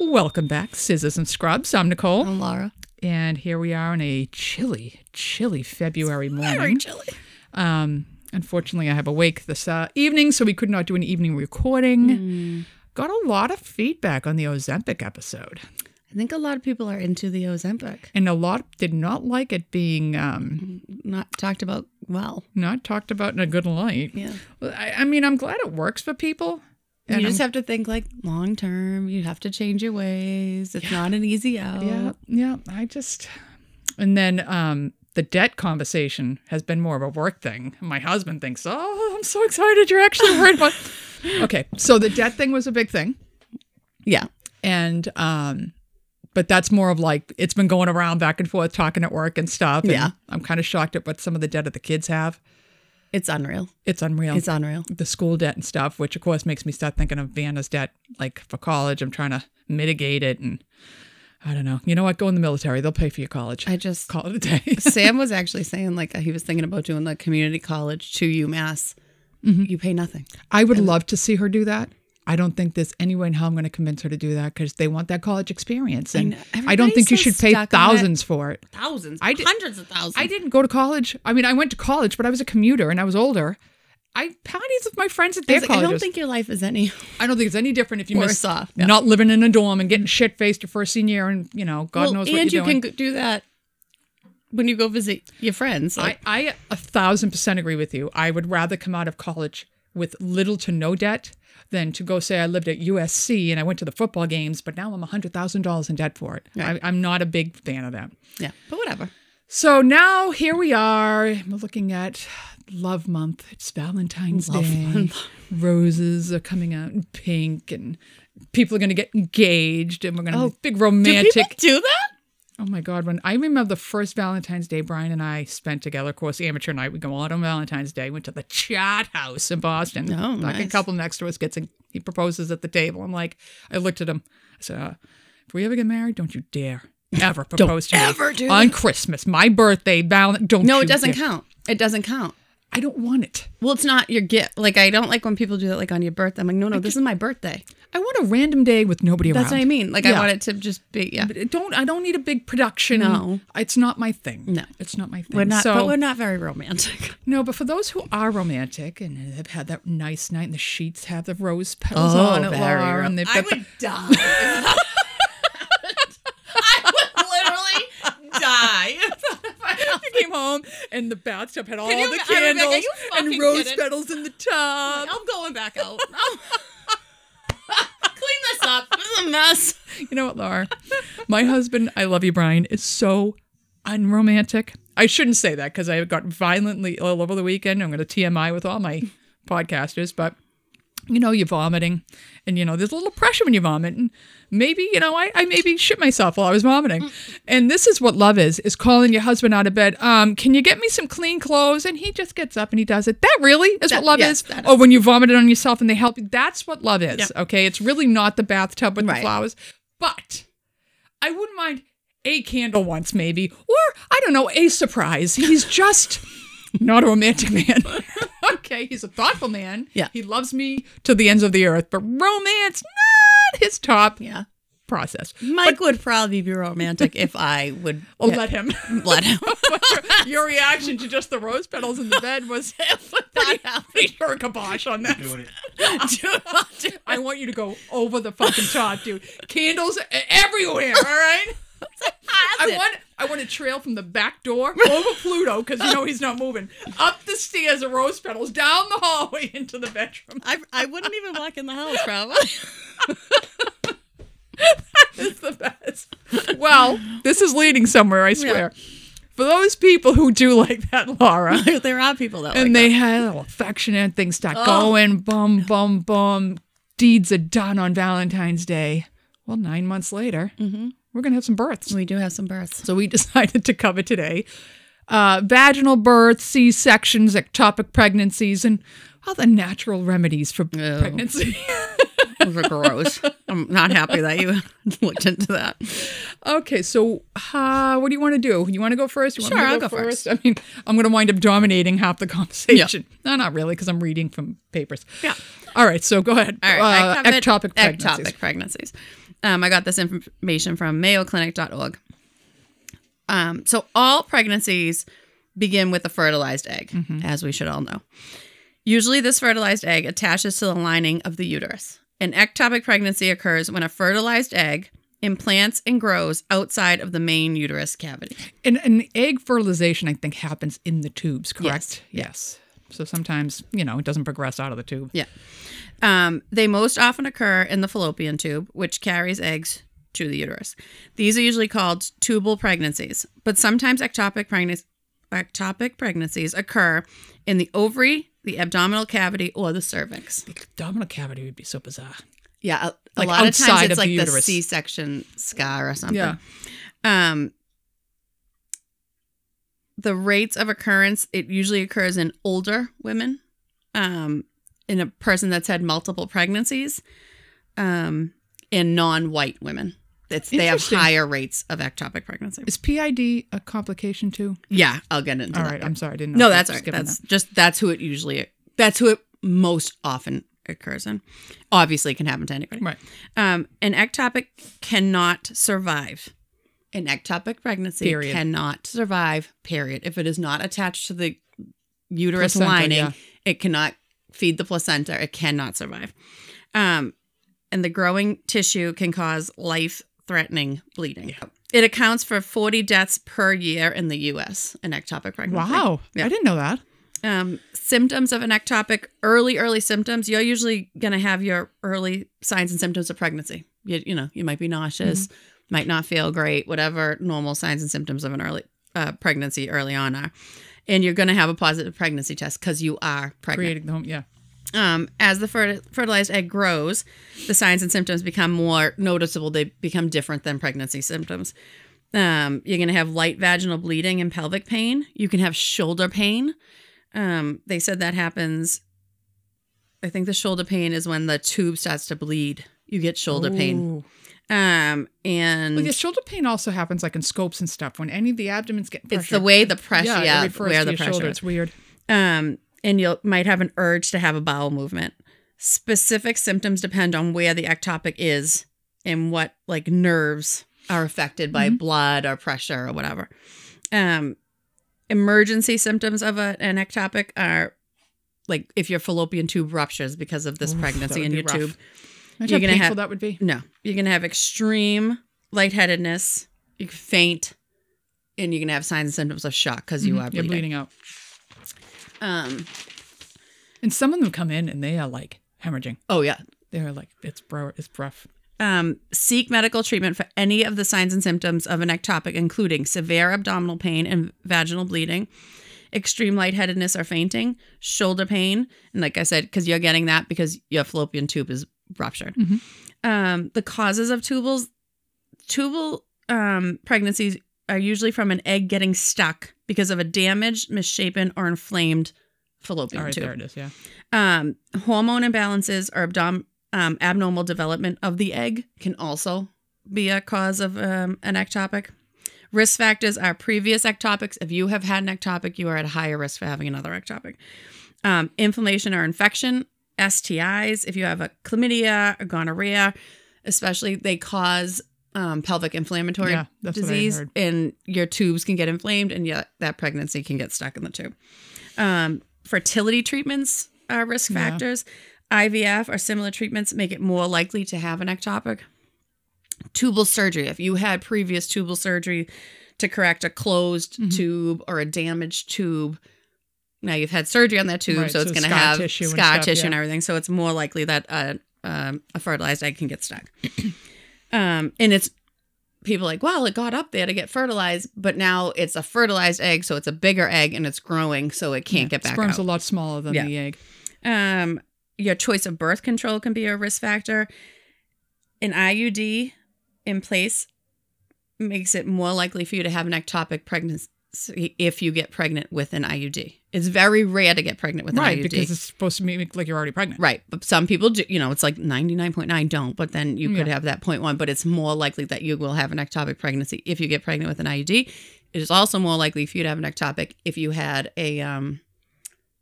Welcome back, Scissors and Scrubs. I'm Nicole, I'm Laura. and here we are on a chilly, chilly February morning. Very chilly. Um, unfortunately, I have a wake this uh, evening, so we could not do an evening recording. Got a lot of feedback on the Ozempic episode, I think a lot of people are into the Ozempic. and a lot did not like it being um, Not talked about well. not talked about in a good light. Yeah. Well, I, I mean, I'm glad it works for people. And you just I'm- have to think like long term. You have to change your ways. It's not an easy out. Yeah, yeah. I just and then um the debt conversation has been more of a work thing. My husband thinks, "Oh, I'm so excited you're actually worried about." okay, so the debt thing was a big thing, Yeah. and um, but that's more of like it's been going around back and forth talking at work and stuff. and Yeah. I'm kind of shocked at what some of the debt of the kids have. It's unreal. It's unreal. It's unreal. the school debt and stuff, which of course makes me start thinking of Vanna's debt, like for college. I'm trying to mitigate it, and I don't know. You know what? Go in the military; they'll pay for your college. I just call it a day. Sam was actually saying like he was thinking about doing the community college to UMass. Mm-hmm. You pay nothing. I would love to see her do that. I don't think there's any way in how I'm going to convince her to do that because they want that college experience, and know. I, don't think you should pay stuck on it. thousands for it. Thousands. I did- hundreds of thousands. I didn't go to college. I mean, I went to college, but I was a commuter and I was older. I parties with my friends at I, their was like, I don't think your life is any. I don't think it's any different if you miss yeah. not living in a dorm and getting shit faced your first senior year, and you know, God Well, knows what and you're And you doing. can do that when you go visit your friends. Like, I, I a thousand percent agree with you. I would rather come out of college with little to no debt than to go say I lived at USC and I went to the football games, but now I'm hundred thousand dollars in debt for it. Right. I, I'm not a big fan of that. yeah, but whatever. So now here we are. We're looking at Love Month. It's Valentine's Love Day. Month. Roses are coming out in pink, and people are going to get engaged, and we're going to Oh, have big Do romantic. people do that? Oh my God! When I remember the first Valentine's Day Brian and I spent together, of course, amateur night. We go out on Valentine's Day. Went to the Chart House in Boston. Oh, like a couple next to us gets in, he proposes at the table. I'm like, I looked at him. I said, uh, "If we ever get married, don't you dare ever propose to me ever do on. Christmas, my birthday. Val- don't No, it doesn't dare. count. It doesn't count. I don't want it. Well, it's not your gift. Like I don't like when people do that, like on your birthday. I'm like, no, no, this is my birthday. I want a random day with nobody That's around. That's what I mean. Like Yeah. I want it to just be. Yeah, But don't I don't need a big production. No. it's not my thing. No. it's not my thing. we're not. So, but we're not very romantic. No, but for those who are romantic and have had that nice night and the sheets have the rose petals Oh, on it, very Laura, ro- and they've I got the, would die. I would literally die. you came home and the bathtub had all you the was like, candles and rose kidding? petals in the tub. I'm going back out. Clean this up. This is a mess. You know what, Laura? My husband, I love you, Brian, is so unromantic. I shouldn't say that because I got violently ill over the weekend. I'm going to TMI with all my podcasters, but you know, you're vomiting and you know, there's a little pressure when you vomit. And maybe, you know, I, I maybe shit myself while I was vomiting. And this is what love is, is calling your husband out of bed. Um, can you get me some clean clothes? And he just gets up and he does it. That really is That- what love yes, is? that Or when you vomited on yourself and they help you. That's what love is. Yep. Okay. It's really not the bathtub with the flowers. But I wouldn't mind a candle once, maybe, or I don't know, a surprise. He's just not a romantic man. okay, he's a thoughtful man. Yeah. he loves me to the ends of the earth, but romance not his top Yeah. process. Mike would probably be romantic if I would I'll let him. let him. Your reaction to just the rose petals in the bed was pretty, pretty sure kibosh on that. I want you to go over the fucking top, dude. Candles everywhere, all right? I want I want to trail from the back door over Pluto because you know he's not moving up the stairs of rose petals down the hallway into the bedroom. I, I wouldn't even walk in the house, probably. It's the best. Well, this is leading somewhere, I swear. For those people who do like that, Laura, there are people that and like they a little affectionate, things start Oh. going, bum, bum, bum. Deeds are done on Valentine's Day. Well, nine months later, Mm-hmm. We're gonna have some births. We do have some births. So we decided to cover today uh, vaginal births, C sections, ectopic pregnancies, and other natural remedies for Ew. pregnancy. Those are gross. I'm not happy that you looked into that. okay, so uh, what do you want to do? You want to go first? You want Sure, me to I'll go first. I mean, I'm going to wind up dominating half the conversation. No, not really, because I'm reading from papers. Yeah. All right, so go ahead. All right, Uh, ectopic pregnancies. ectopic pregnancies. Um, I got this information from mayoclinic.org. Um, so all pregnancies begin with a fertilized egg, as we should all know. Usually, this fertilized egg attaches to the lining of the uterus. An ectopic pregnancy occurs when a fertilized egg implants and grows outside of the main uterus cavity. And, and egg fertilization, I think, happens in the tubes, correct? Yes. So sometimes, you know, it doesn't progress out of the tube. Yeah. Um, they most often occur in the fallopian tube, which carries eggs to the uterus. These are usually called tubal pregnancies, but sometimes ectopic, pregnancies ectopic pregnancies occur in the ovary, the abdominal cavity, or the cervix. The abdominal cavity would be so bizarre. Yeah, a, a Like lot of times it's the like the, uterus. C-section scar or something. Yeah. Um, the rates of occurrence it usually occurs in older women, um, in a person that's had multiple pregnancies, um, in non-white women. It's they have higher rates of ectopic pregnancy. Is PID a complication too? Yeah, I'll get into All that. right, I'm sorry, I didn't know. No, that's all right. That's just that's who it usually that's who it most often occurs in. Obviously, it can happen to anybody. right. Um, an ectopic cannot survive. An ectopic pregnancy Period. cannot survive. Period. If it is not attached to the uterus Placenta, lining, yeah. it cannot feed the placenta. It cannot survive. Um, and the growing tissue can cause life-threatening bleeding. It accounts for 40 deaths per year in the U.S. An ectopic pregnancy. Wow, Yeah. I didn't know that. Um, symptoms of an ectopic, early, early symptoms. You're usually going to have your early signs and symptoms of pregnancy. You, you know, you might be nauseous, Mm-hmm. Might not feel great, whatever normal signs and symptoms of an early uh, pregnancy early on are. And you're going to have a positive pregnancy test because you are pregnant. Creating the home, yeah. Um, as the fer- fertilized egg grows, the signs and symptoms become more noticeable. They become different than pregnancy symptoms. Um, you're going to have light vaginal bleeding and pelvic pain. You can have shoulder pain. Um, they said that happens. I think the shoulder pain is when the tube starts to bleed. You get shoulder pain. Um, and Well, the shoulder pain also happens like in scopes and stuff when any of the abdomen's getting pressure. it's the way the pressure, yeah, yeah, it refers where to the pressure. shoulder. It's weird. um, and you might have an urge to have a bowel movement. Specific symptoms depend on where the ectopic is and what like nerves are affected by blood or pressure or whatever. Um, emergency symptoms of a, an ectopic are like if your fallopian tube ruptures because of this Oof, pregnancy in your rough. tube. Imagine You're how gonna have- that would be. No, you're gonna have extreme lightheadedness. You can faint, and you're gonna have signs and symptoms of shock because you are You're bleeding. bleeding out. Um. And some of them come in and they are like hemorrhaging. Oh yeah. They're like it's bro, it's rough. Um, seek medical treatment for any of the signs and symptoms of an ectopic, including severe abdominal pain and vaginal bleeding, extreme lightheadedness or fainting, shoulder pain, and like I said, because you're getting that because your fallopian tube is ruptured. Mhm. Um, the causes of tubals, tubal um, pregnancies are usually from an egg getting stuck because of a damaged, misshapen, or inflamed fallopian All right, tube there it is. Yeah. um, hormone imbalances or abdom- um, abnormal development of the egg can also be a cause of um, an ectopic. Risk factors are previous ectopics. If you have had an ectopic, you are at a higher risk for having another ectopic. Um, inflammation or infection, STIs. If you have a chlamydia or gonorrhea, especially they cause um, pelvic inflammatory Yeah, that's what I disease, and your tubes can get inflamed, and yet that pregnancy can get stuck in the tube. Um, fertility treatments are risk Yeah. factors. IVF or similar treatments make it more likely to have an ectopic. Tubal surgery. If you had previous tubal surgery to correct a closed Mm-hmm. tube or a damaged tube, now you've had surgery on that tube, Right, so it's so going to have tissue and scar stuff, tissue and everything. So it's more likely that a, um, a fertilized egg can get stuck. um, and it's people like, well, it got up there to get fertilized, but now it's a fertilized egg, so it's a bigger egg and it's growing, so it can't get back Sperm's out. a lot smaller than Yeah. the egg. Um, your choice of birth control can be a risk factor. An IUD in place makes it more likely for you to have an ectopic pregnancy if you get pregnant with an IUD. It's very rare to get pregnant with an Right, IUD. because it's supposed to make like you're already pregnant. Right. But some people do, you know, it's like 99.9 don't, but then you could Yeah. have that 0.1, but it's more likely that you will have an ectopic pregnancy if you get pregnant with an IUD. It is also more likely for you to have an ectopic if you had a um,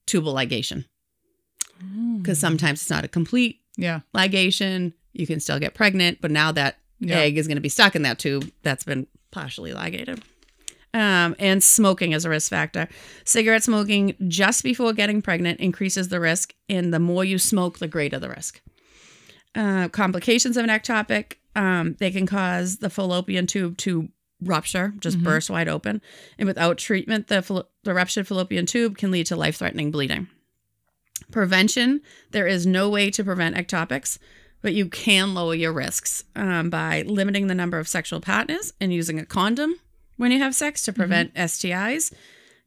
tubal ligation. Mm. Because sometimes it's not a complete Yeah. ligation. You can still get pregnant, but now that Yeah. egg is going to be stuck in that tube that's been partially ligated. Um, and smoking is a risk factor. Cigarette smoking just before getting pregnant increases the risk, and the more you smoke, the greater the risk. Uh, complications of an ectopic, um, they can cause the fallopian tube to rupture, just burst wide open. And without treatment, the, fall- the ruptured fallopian tube can lead to life threatening bleeding. Prevention there is no way to prevent ectopics, but you can lower your risks um, by limiting the number of sexual partners and using a condom when you have sex to prevent STIs,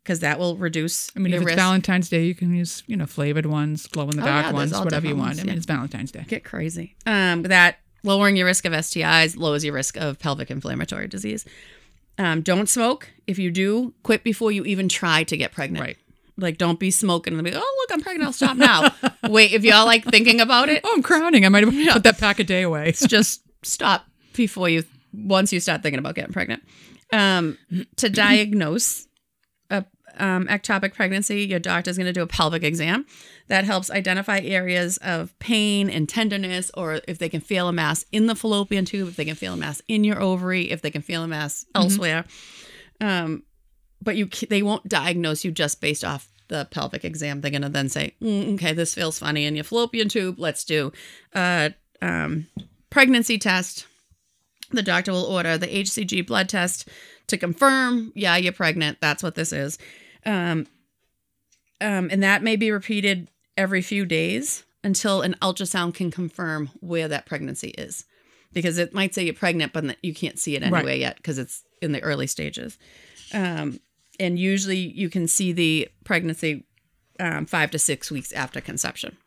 because that will reduce I mean, if it's risk. Valentine's Day, you can use, you know, flavored ones, glow in the Oh, dark yeah, ones, whatever you want. ones, I mean, it's Valentine's Day. Get crazy. Um, that lowering your risk of STIs lowers your risk of pelvic inflammatory disease. Um, don't smoke. If you do, quit before you even try to get pregnant. Right. Like, don't be smoking and be, oh, look, I'm pregnant. I'll stop now. Wait, if y'all like thinking about it, Oh, I'm crowning. I might have put that pack a day away. just stop before you, once you start thinking about getting pregnant. Um, to diagnose a um, ectopic pregnancy, your doctor's going to do a pelvic exam that helps identify areas of pain and tenderness, or if they can feel a mass in the fallopian tube, if they can feel a mass in your ovary, if they can feel a mass elsewhere. Um, but you they won't diagnose you just based off the pelvic exam. They're going to then say, "Mm, okay, this feels funny in your fallopian tube. Let's do a um, pregnancy test. The doctor will order the HCG blood test to confirm, yeah, you're pregnant. That's what this is. Um, um, and that may be repeated every few days until an ultrasound can confirm where that pregnancy is. Because it might say you're pregnant, but you can't see it Right. anyway yet because it's in the early stages. Um, and usually you can see the pregnancy um, five to six weeks after conception.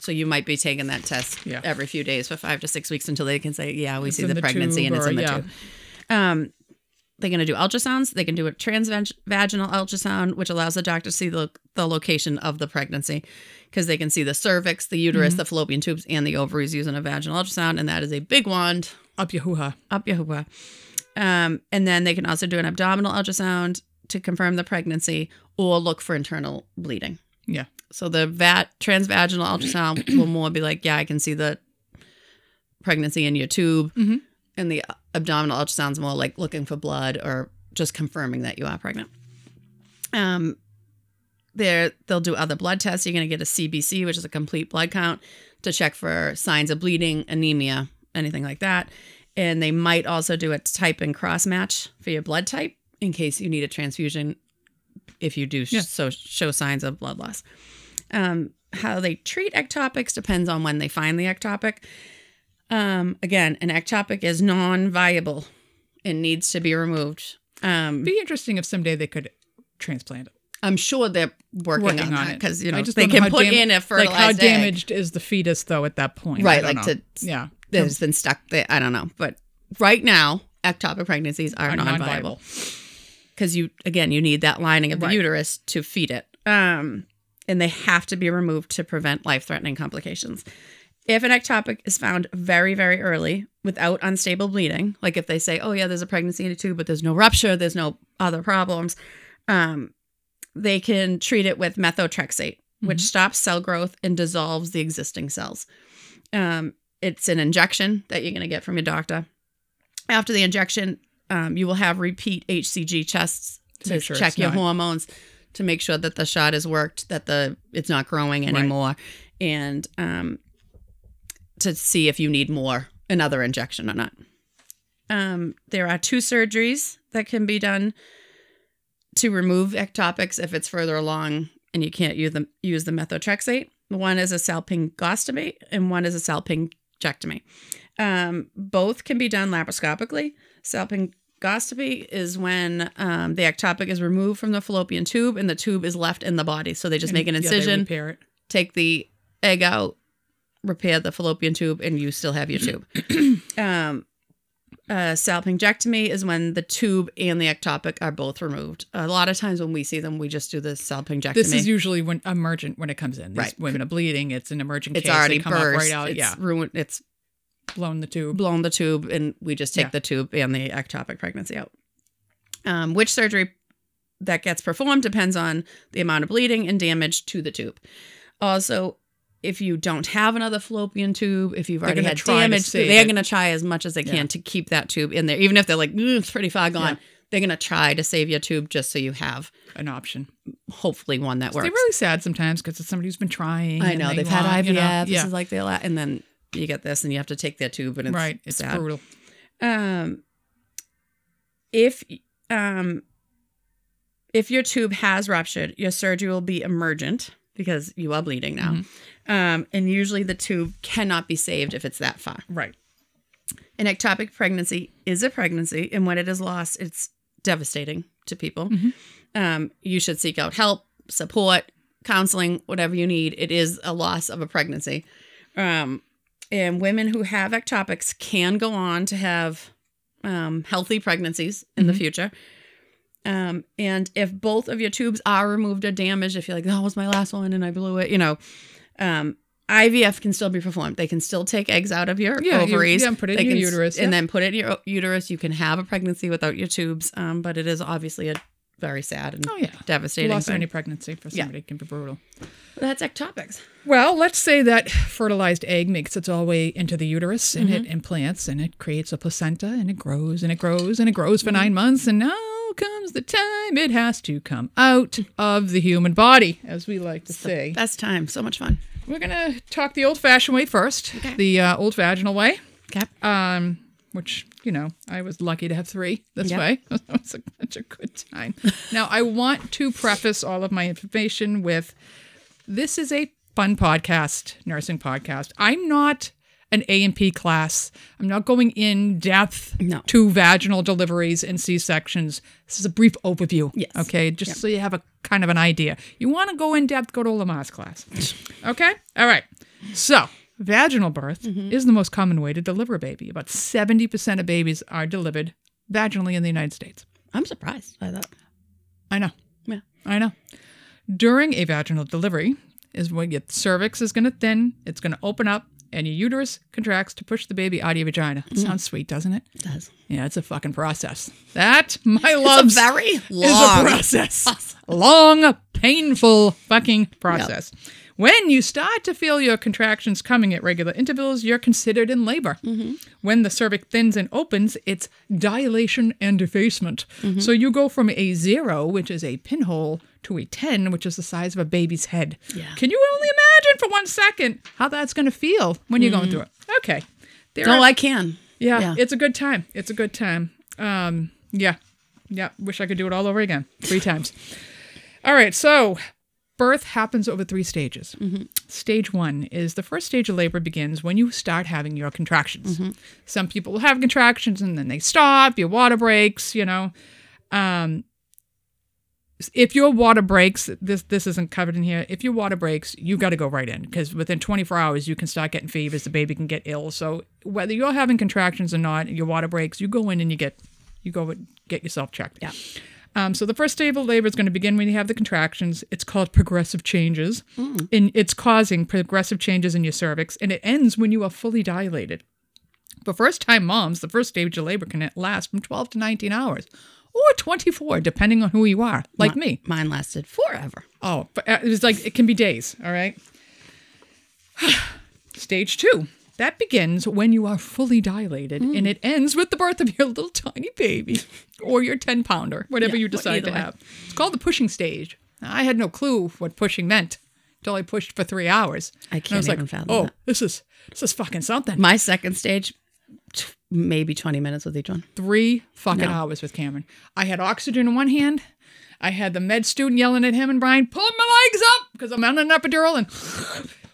So you might be taking that test Yeah. every few days for five to six weeks until they can say, yeah, we It's see the, the pregnancy and it's or- in the yeah. tube. Um, they're going to do ultrasounds. They can do a transvaginal ultrasound, which allows the doctor to see the, the location of the pregnancy because they can see the cervix, the uterus, Mm-hmm. the fallopian tubes, and the ovaries using a vaginal ultrasound. And that is a big wand Up your hoo-ha. up your Um, and then they can also do an abdominal ultrasound to confirm the pregnancy or look for internal bleeding. Yeah. So the vat transvaginal ultrasound will more be like, yeah, I can see the pregnancy in your tube, Mhm. and the abdominal ultrasound's more like looking for blood or just confirming that you are pregnant. Um, there they'll do other blood tests. You're going to get a CBC, which is a complete blood count, to check for signs of bleeding, anemia, anything like that. And they might also do a type and cross match for your blood type in case you need a transfusion if you do sh- Yeah. so show signs of blood loss. Um, how they treat ectopics depends on when they find the ectopic. Um, again, an ectopic is non-viable and needs to be removed. Um, Be interesting if someday they could transplant it. I'm sure they're working, Working on, on that it. because you know just they can put dam- in a Like fertilized how egg. damaged is the fetus though at that point? I right? Like know. to yeah, has been stuck there. I don't know, but right now, ectopic pregnancies are, Are non-viable non-viable. because you again you need that lining of the Right. uterus to feed it, um, and they have to be removed to prevent life-threatening complications. If an ectopic is found very, very early without unstable bleeding, like if they say, "Oh yeah, there's a pregnancy in a tube, but there's no rupture, there's no other problems," um, they can treat it with methotrexate, which Mhm. stops cell growth and dissolves the existing cells. Um, it's an injection that you're going to get from your doctor. After the injection, um, you will have repeat HCG tests To to, sure check your not- hormones to make sure that the shot has worked, that the it's not growing Right. anymore, and um, to see if you need more another injection or not. Um, there are two surgeries that can be done to remove ectopics if it's further along and you can't use the use the methotrexate. One is a salpingostomy and one is a salpingectomy. Um, both can be done laparoscopically. Salpingostomy is when um, the ectopic is removed from the fallopian tube and the tube is left in the body. So they just make an Yeah, they incision, repair it. take the egg out, repair the fallopian tube, and you still have your tube. um, uh, salpingectomy is when the tube and the ectopic are both removed. A lot of times when we see them, we just do the salpingectomy. This is usually when emergent when it comes in. These Right. women are bleeding. It's an emergent it's case. already they come up burst. right out. It's yeah, ruined. It's blown the tube. blown the tube, and we just take Yeah. the tube and the ectopic pregnancy out. Um, which surgery that gets performed depends on the amount of bleeding and damage to the tube. Also, if you don't have another fallopian tube, if you've already had damage, they're going to try as much as they can Yeah. to keep that tube in there. Even if they're like, "Mm, it's pretty far gone, Yeah. they're going to try to save your tube just so you have An option. hopefully one that works. They're really sad sometimes because it's somebody who's been trying. I know they they've had IVF. you know, This yeah, is like the la- and then you get this, and you have to take their tube, and it's right. It's sad. brutal. Um, if um, if your tube has ruptured, your surgery will be emergent because you are bleeding now. Mm-hmm. Um, and usually the tube cannot be saved if it's that far. Right. An ectopic pregnancy is a pregnancy, and when it is lost, it's devastating to people. Mhm. Um, you should seek out help, support, counseling, whatever you need. It is a loss of a pregnancy. Um, and women who have ectopics can go on to have um, healthy pregnancies in the Mhm. future. Um, and if both of your tubes are removed or damaged, if you're like, that was my last one and I blew it, you know, um, IVF can still be performed. They can still take eggs out of your Yeah, you- ovaries. yeah, and put it in your uterus, And yeah. then put it in your uterus. You can have a pregnancy without your tubes. Um, but it is obviously a very sad and Oh yeah. devastating Loss of any pregnancy for Yeah. somebody can be brutal. That's ectopics. Well, let's say that fertilized egg makes its all way into the uterus and Mm-hmm. it implants and it creates a placenta and it grows and it grows and it grows Mm-hmm. for nine months and now comes the time it has to come out of the human body, as we like to say. Best time. So much fun. We're gonna talk the old-fashioned way first, Okay. the uh, old vaginal way, Okay. um, which you know I was lucky to have three this Yep. way. it was a- such a good time. now I want to preface all of my information with this is a fun podcast, nursing podcast. I'm not an A and P class. I'm not going in depth No. to vaginal deliveries and C sections. This is a brief overview. Yes. Okay, just so you have a kind of an idea. You want to go in depth, go to Lamaze class. okay. All right. So. Vaginal birth Mm-hmm. is the most common way to deliver a baby. About 70% of babies are delivered vaginally in the United States. I'm surprised by that. I know. Yeah. I know. During a vaginal delivery is when your cervix is going to thin, it's going to open up, and your uterus contracts to push the baby out of your vagina. Mm. It sounds sweet, doesn't it? It does. Yeah, it's a fucking process. That, my It's a very is a long process. Long, painful fucking process. When you start to feel your contractions coming at regular intervals, you're considered in labor. Mm-hmm. When the cervix thins and opens, it's dilation and effacement. Mm-hmm. So you go from a zero, which is a pinhole, to a 10, which is the size of a baby's head. Yeah. Can you only imagine for one second how that's going to feel when you're going through it? Okay. There No, are- I can. yeah, Yeah. it's a good time. It's a good time. Um, yeah, yeah. Wish I could do it all over again, three times. All right, so birth happens over three stages. Stage one is the first stage of labor begins when you start having your contractions. Some people will have contractions and then they stop. Your water breaks. You know, um, if your water breaks, this this isn't covered in here. If your water breaks, you've got to go right in because within 24 hours you can start getting fevers. The baby can get ill. So whether you're having contractions or not, your water breaks, you go in and you get you go get yourself checked. Yeah. Um, so the first stage of labor is going to begin when you have the contractions. It's called progressive changes, and it's causing progressive changes in your cervix, and it ends when you are fully dilated. For first-time moms, the first stage of labor can last from 12 to 19 hours, or 24, depending on who you are, like me. Mine lasted forever. Oh, it was like it can be days. All right. Stage two. That begins when you are fully dilated, and mm. it ends with the birth of your little tiny baby, or your ten pounder, whatever Yeah, you decide to way. have. It's called the pushing stage. Now, I had no clue what pushing meant until I pushed for three hours. I can't was even like, fathom oh, that. this is this is fucking something. My second stage, t- maybe 20 minutes with each one. three fucking No. hours with Cameron. I had oxygen in one hand. I had the med student yelling at him and Brian, pull my legs up because I'm on an epidural and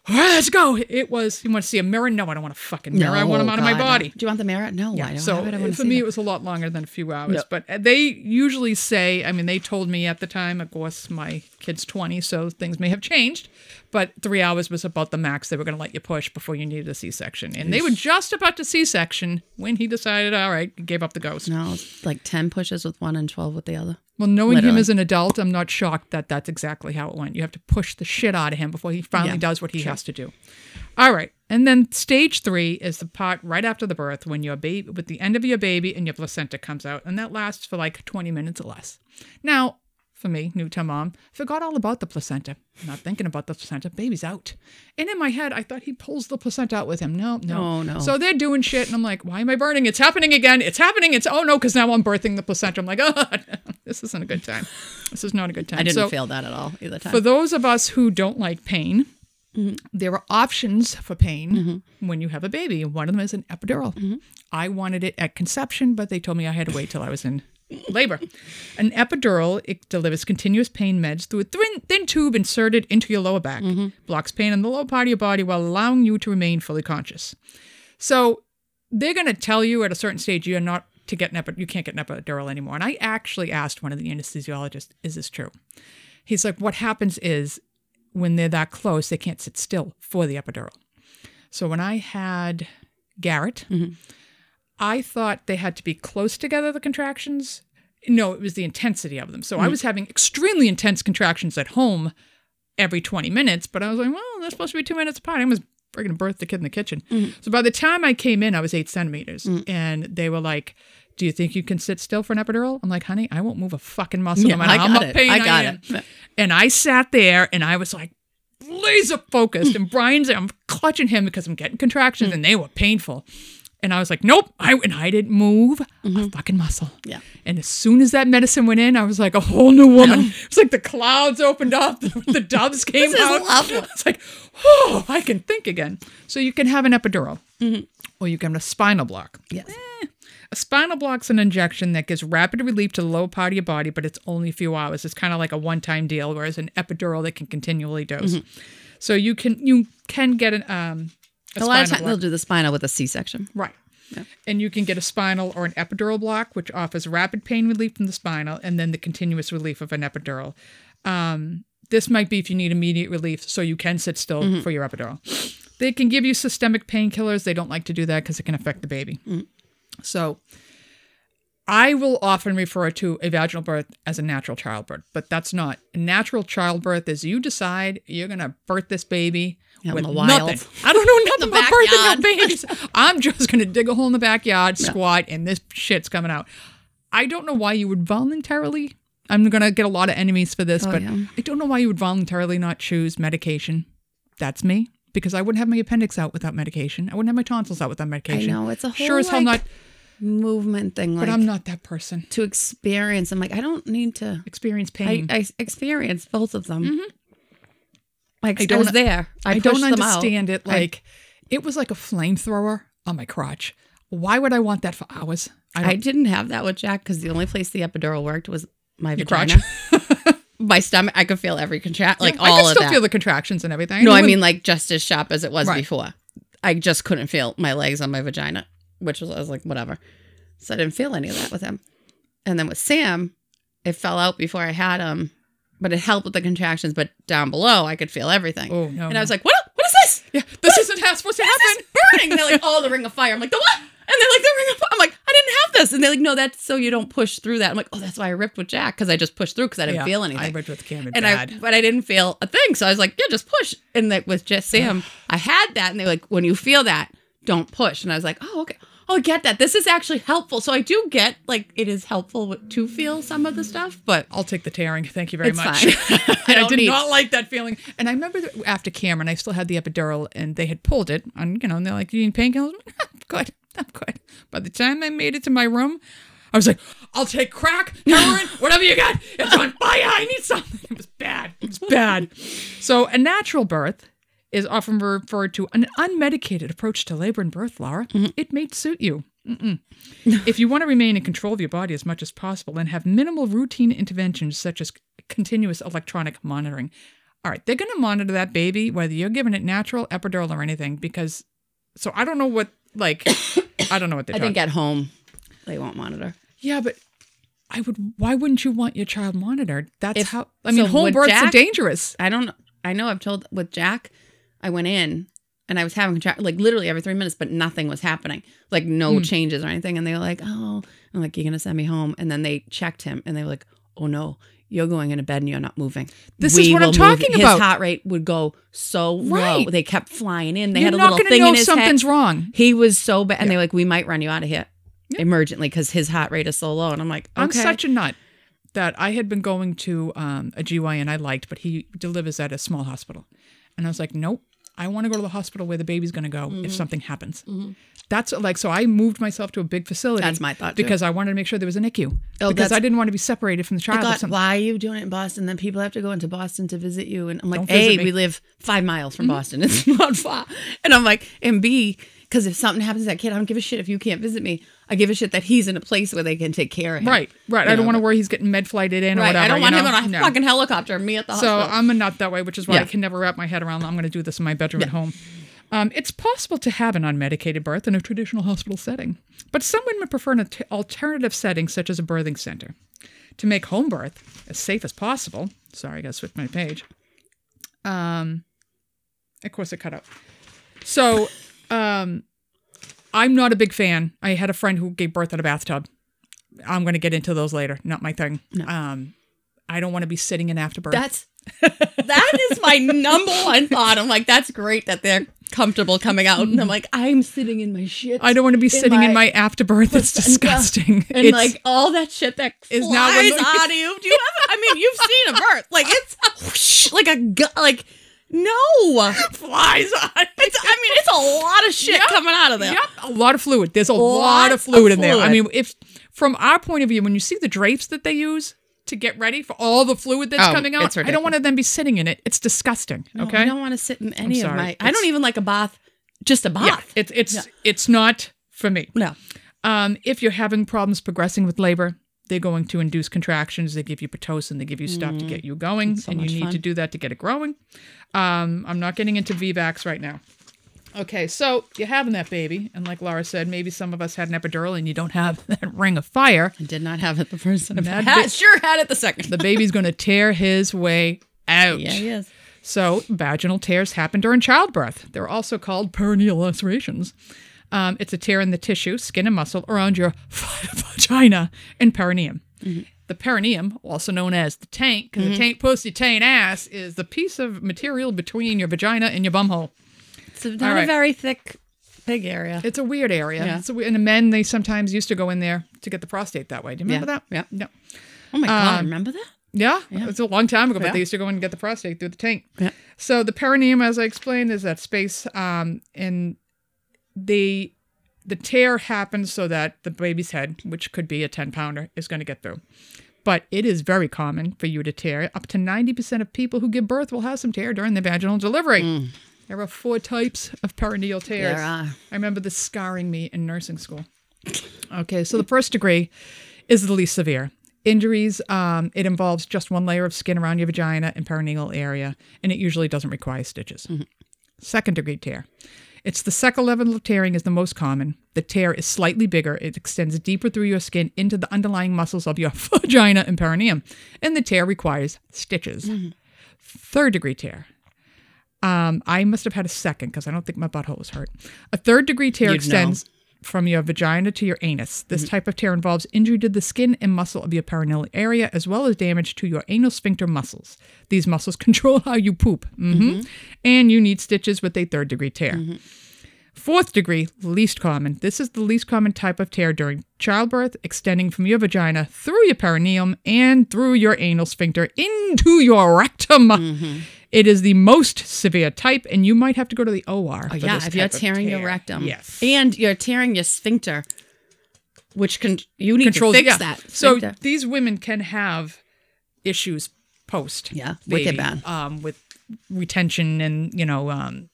let's go. It was, you want to see a mirror? No, I don't want a fucking mirror. I want him out of my body. Do you want the mirror? No, I don't So. I for me, that. it was a lot longer than a few hours. But uh, they usually say, I mean, they told me at the time, of course, my kid's 20, so things may have changed. But three hours was about the max they were going to let you push before you needed a C section. And they were just about to C section when he decided, all right, gave up the ghost. No, it's like 10 pushes with one and 12 with the other. Well, knowing him as an adult, I'm not shocked that that's exactly how it went. You have to push the shit out of him before he finally Yeah, does what he has to do. All right. And then stage three is the part right after the birth when your baby, with the end of your baby and your placenta comes out. And that lasts for like 20 minutes or less. Now, for me, new to mom. Forgot all about the placenta. Not thinking about the placenta. Baby's out. And in my head, I thought he pulls the placenta out with him. No, no. Oh, no. So they're doing shit, and I'm like, why am I burning? It's happening again. It's happening. It's, oh no, because now I'm birthing the placenta. I'm like, oh, this isn't a good time. This is not a good time. I didn't so, feel that at all either time. for those of us who don't like pain, Mm-hmm. there are options for pain when you have a baby. One of them is an epidural. Mm-hmm. I wanted it at conception, but they told me I had to wait till I was in labor. An epidural it delivers continuous pain meds through a thin, thin tube inserted into your lower back, Mm-hmm. blocks pain in the lower part of your body while allowing you to remain fully conscious. So they're going to tell you at a certain stage you're not to get an epi- you can't get an epidural anymore. And I actually asked one of the anesthesiologists, "Is this true?" He's like, "What happens is when they're that close, they can't sit still for the epidural." So when I had Garrett, I thought they had to be close together the contractions. No, it was the intensity of them. So I mm. was having extremely intense contractions at home every 20 minutes, but I was like, well, they're supposed to be two minutes apart. I was freaking birth the kid in the kitchen. Mm. So by the time I came in, I was eight centimeters. Mm. And they were like, do you think you can sit still for an epidural? I'm like, honey, I won't move a fucking muscle Yeah, no matter I how got it. pain I I, got am. it. And I sat there and I was like, laser focused. and Brian's, I'm clutching him because I'm getting contractions Mm. and they were painful. And I was like, nope. I and I didn't move a fucking muscle. Mm-hmm. Yeah. And as soon as that medicine went in, I was like a whole new woman. It was like the clouds opened up, the doves came This is out. lovely. It's like, oh, I can think again. So you can have an epidural, Mm-hmm. or you can have a spinal block. yes. A spinal block's an injection that gives rapid relief to the lower part of your body, but it's only a few hours. It's kind of like a one-time deal, whereas an epidural they can continually dose. So you can you can get an um a, A lot of times they'll do the spinal with a C-section. Right. And you can get a spinal or an epidural block, which offers rapid pain relief from the spinal and then the continuous relief of an epidural. Um, this might be if you need immediate relief, so you can sit still for your epidural. They can give you systemic painkillers. They don't like to do that because it can affect the baby. So I will often refer to a vaginal birth as a natural childbirth, but that's not. A natural childbirth is you decide you're going to birth this baby Out in with the wild. nothing. I don't know nothing about birthing no babies. I'm just going to dig a hole in the backyard, squat, and this shit's coming out. I don't know why you would voluntarily. I'm going to get a lot of enemies for this, Oh, but yeah. I don't know why you would voluntarily not choose medication. That's me. Because I wouldn't have my appendix out without medication. I wouldn't have my tonsils out without medication. I know it's a whole Sure as hell like, not, movement thing. Like but I'm not that person. to experience. I'm like I don't need to. Experience pain. I experience both of them. Mm-hmm. Like I I, don't- was there. I, I don't them out. understand it. I- Like it was like a flamethrower on my crotch. Why would I want that for hours? I I didn't have that with Jack because the only place the epidural worked was my vagina. crotch. my stomach. I could feel every contract, like I all can of still that. feel the contractions and everything. no, I mean like just as sharp as it was Right. before. I just couldn't feel my legs on my vagina, which was I was like whatever. So I didn't feel any of that with him. And then with Sam, it fell out before I had him, but it helped with the contractions. But down below, I could feel everything. Oh, no, And. I was like, what? What is this? yeah, this isn't supposed to happen. burning. And they're like, oh, the ring of fire. I'm like, the what? And they're like, the ring of fire. I'm like, I didn't have this. And they're like, no, that's so you don't push through that. I'm like, oh, that's why I ripped with Jack because I just pushed through because I didn't Yeah, feel anything. I ripped with Cameron and bad. I, but I didn't feel a thing. So I was like, yeah, just push. And like with just Sam, I had that. And they're like, when you feel that, don't push. And I was like, oh, okay. Oh, I get that. This is actually helpful. So I do get like it is helpful to feel some of the stuff, but I'll take the tearing. Thank you very It's much. fine. I I, did need- not like that feeling. And I remember after Cameron, I still had the epidural, and they had pulled it. And you know, and they're like, "You need painkillers?" I'm good. I'm good. By the time I made it to my room, I was like, "I'll take crack, heroin, whatever you got. It's on fire. I need something." It was bad. It was bad. So a natural birth is often referred to an unmedicated approach to labor and birth, Laura. Mm-hmm. It may suit you. If you want to remain in control of your body as much as possible and have minimal routine interventions such as continuous electronic monitoring, all right, they're going to monitor that baby whether you're giving it natural, epidural, or anything. Because, so I don't know what like, I don't know what they're. I think at home they won't monitor. yeah, but I would. Why wouldn't you want your child monitored? That's If- how. I mean, so home births are dangerous. I don't. I know I've told with Jack, I went in and I was having contract like literally every three minutes, but nothing was happening. Like no Hmm. changes or anything. And they were like, Oh, I'm like, You're gonna send me home. And then they checked him and they were like, Oh no, you're going into bed and you're not moving. This is what I'm will move." talking His about. heart rate would go so low. They kept flying in. They You're had a not little thing know in his something's head. wrong. He was so bad. And they're like, We might run you out of here emergently because his heart rate is so low. And I'm like, okay. I'm such a nut. that I had been going to um, a GYN I liked, but he delivers at a small hospital. And I was like, nope, I want to go to the hospital where the baby's going to go Mm-hmm. if something happens. That's like, so I moved myself to a big facility. That's my thought, too. Because I wanted to make sure there was a NICU. Oh, because I didn't want to be separated from the child. God, something- why are you doing it in Boston? Then people have to go into Boston to visit you. And I'm like, Don't A, we live five miles from Boston. It's not far. And I'm like, and B, because if something happens to that kid, I don't give a shit if you can't visit me. I give a shit that he's in a place where they can take care of him. Right, right. I You don't want to worry he's getting med flighted in or whatever. I don't you want him know? on a No. fucking helicopter. Me at the So hospital. So I'm a nut that way, which is why I can never wrap my head around. I'm going to do this in my bedroom at home. Um, it's possible to have an unmedicated birth in a traditional hospital setting, but some women prefer an alter- alternative setting, such as a birthing center. To make home birth as safe as possible. Sorry, I got to switch my page. Um, of course, it cut out. So, um, I'm not a big fan. I had a friend who gave birth in a bathtub. I'm going to get into those later. Not my thing. Um, I don't want to be sitting in afterbirth. That's that is my number one thought. I'm like, that's great that they're comfortable coming out. And I'm like, I'm sitting in my shit. I don't want to be sitting in my- my afterbirth. It's disgusting. and it's, like all that shit that Is is now flies when- out of you. Do you ever? I mean, you've seen a birth. Like it's like a gu- like no. flies on. It's, I mean, it's a lot of shit Yep. coming out of there. Yep, a lot of fluid. There's a lot, Lot of fluid of in there. I mean, if from our point of view, when you see the drapes that they use to get ready for all the fluid that's Oh, coming out, I don't want ridiculous. to then be sitting in it. It's disgusting. No, okay. I don't want to sit in any of sorry. my. I don't even like a bath. Just a bath. yeah, it's it's it's not for me. no. Um, if you're having problems progressing with labor, they're going to induce contractions. They give you pitocin. They give you stuff to get you going, and you Mm. need fun. to do that to get it growing. Um, I'm not getting into VBACs right now. Okay, so you're having that baby, and like Laura said, maybe some of us had an epidural, and you don't have that ring of fire. I did not have it the first time. That Had, sure had it the second. The baby's going to tear his way out. yeah, he is. So, vaginal tears happen during childbirth. They're also called perineal lacerations. Um, it's a tear in the tissue, skin, and muscle around your vagina and perineum. The perineum, also known as the tank, because the tank pussy, taint ass, is the piece of material between your vagina and your bumhole. It's not a very thick big area. It's a weird area. Yeah. A, and the men, they sometimes used to go in there to get the prostate that way. Do you remember Yeah, that? yeah. No. oh my god! um, Remember that? Yeah, yeah, it's a long time ago, but Yeah. they used to go in and get the prostate through the tank. Yeah. So the perineum, as I explained, is that space, um, and the the tear happens so that the baby's head, which could be a ten pounder, is going to get through. But it is very common for you to tear. Up to ninety percent of people who give birth will have some tear during the vaginal delivery. There are four types of perineal tears. There are. I remember this scarring me in nursing school. Okay, so the first degree is the least severe. Injuries, um, it involves just one layer of skin around your vagina and perineal area, and it usually doesn't require stitches. Second degree tear. It's the second level of tearing is the most common. The tear is slightly bigger. It extends deeper through your skin into the underlying muscles of your vagina and perineum, and the tear requires stitches. Third degree tear. Um, I must have had a second because I don't think my butthole was hurt. A third degree tear You'd extends from your vagina to your anus. This mm-hmm. type of tear involves injury to the skin and muscle of your perineal area, as well as damage to your anal sphincter muscles. These muscles control how you poop. hmm And you need stitches with a third degree tear. Mm-hmm. Fourth degree, least common. This is the least common type of tear during childbirth, extending from your vagina through your perineum and through your anal sphincter into your rectum. It is the most severe type, and you might have to go to the OR. Oh, yeah, if you're tearing your rectum, Yes. and you're tearing your sphincter, which can you need Controls, to fix yeah. that. So these women can have issues post. Yeah, baby, bad. Um, with retention and you know um,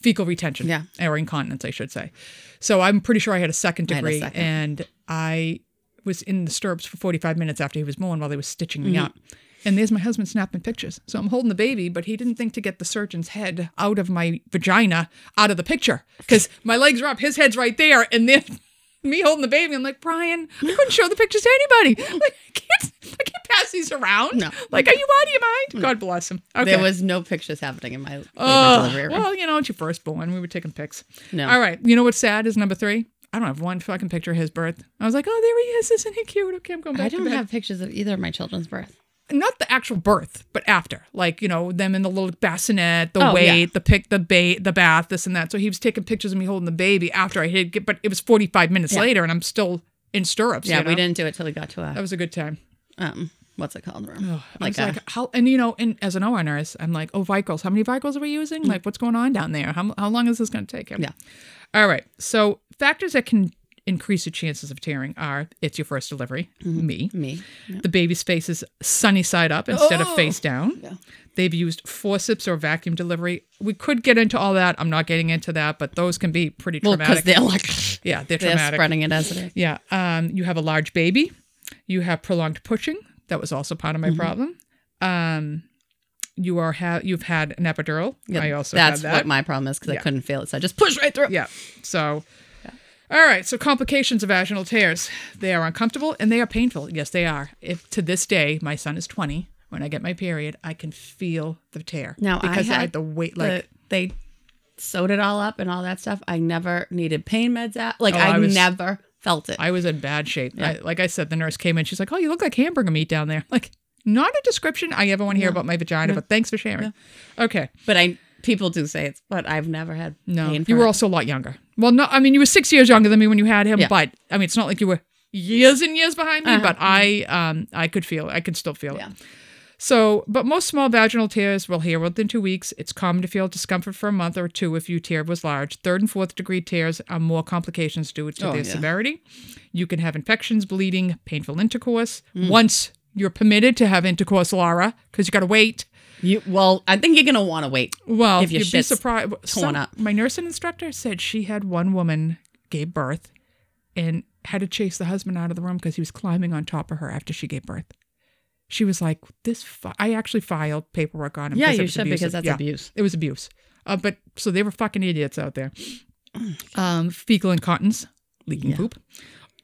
fecal retention. Yeah. or incontinence, I should say. So I'm pretty sure I had a second I had a degree, second. and I was in the stirrups for 45 minutes after he was born while they were stitching me Mm-hmm. up. And there's my husband snapping pictures. So I'm holding the baby, but he didn't think to get the surgeon's head out of my vagina out of the picture because my legs are up, his head's right there, and then me holding the baby. I'm like, Brian, I couldn't show the pictures to anybody. Like, I can't, I can't pass these around. No. Like, are you out of your mind? God bless him. Okay. there was no pictures happening in my labor Oh, delivery room. well, you know, it's your firstborn. We were taking pics. No. All right. You know what's sad is number three. I don't have one fucking picture of his birth. I was like, oh, there he is. Isn't he cute? Okay, I'm going back I don't have pictures of either of my children's birth. Not the actual birth, but after, like you know, them in the little bassinet, the Oh, weight, yeah. the pic, the bait, the bath, this and that. So he was taking pictures of me holding the baby after I had, but it was 45 minutes Yeah. later, and I'm still in stirrups. Yeah, you we didn't do it till we got to us That was a good time. um, what's it called? I like was a, like, how, and you know, and as an OR nurse, I'm like, oh, Vicryls, how many Vicryls are we using? Like, what's going on down there? How, how long is this going to take? Him? Yeah. All right. So, factors that can increase your chances of tearing are it's your first delivery, me. me. The baby's face is sunny side up instead of Oh. face down. Yeah. They've used forceps or vacuum delivery. We could get into all that. I'm not getting into that, but those can be pretty Well, because they're like yeah, they're they're traumatic. spreading it as it is. Yeah. Um, you have a large baby. You have prolonged pushing. That was also part of Mm-hmm. my problem. Um, you are ha- you've had an epidural. I also that's had that. what my problem is because Yeah. I couldn't feel it, so I just pushed right through. yeah. So, all right. So complications of vaginal tears. They are uncomfortable and they are painful. Yes, they are. If to this day, my son is 20. When I get my period, I can feel the tear. Now, because I because had the weight, The- like they sewed it all up and all that stuff. I never needed pain meds out. Like Oh, I, I was- never felt it. I was in bad shape. I, like I said, the nurse came in. She's like, "Oh, you look like hamburger meat down there." Like, not a description I ever want to hear about my vagina, but thanks for sharing. Okay. but I people do say it's, but I've never had No, you were it. also a lot younger. Well, no, I mean you were six years younger than me when you had him, Yeah. but I mean it's not like you were years and years behind me. Uh-huh. But I, um, I could feel, I could still feel Yeah. it. So, but most small vaginal tears will heal within two weeks. It's common to feel discomfort for a month or two if your tear was large. Third and fourth degree tears are more complications due to Oh, their yeah. severity. You can have infections, bleeding, painful intercourse. Mm. Once you're permitted to have intercourse, Laura, because you got to wait. You well, I think you're gonna want to wait. Well, If your you'd be surprised. Some- up. My nursing instructor said she had one woman gave birth and had to chase the husband out of the room because he was climbing on top of her after she gave birth. She was like, "This." Fi-. I actually filed paperwork on him. Yeah, you should abusive. because that's Yeah, abuse. It was abuse. Uh, but so they were fucking idiots out there. Um, fecal incontinence, leaking Yeah. poop,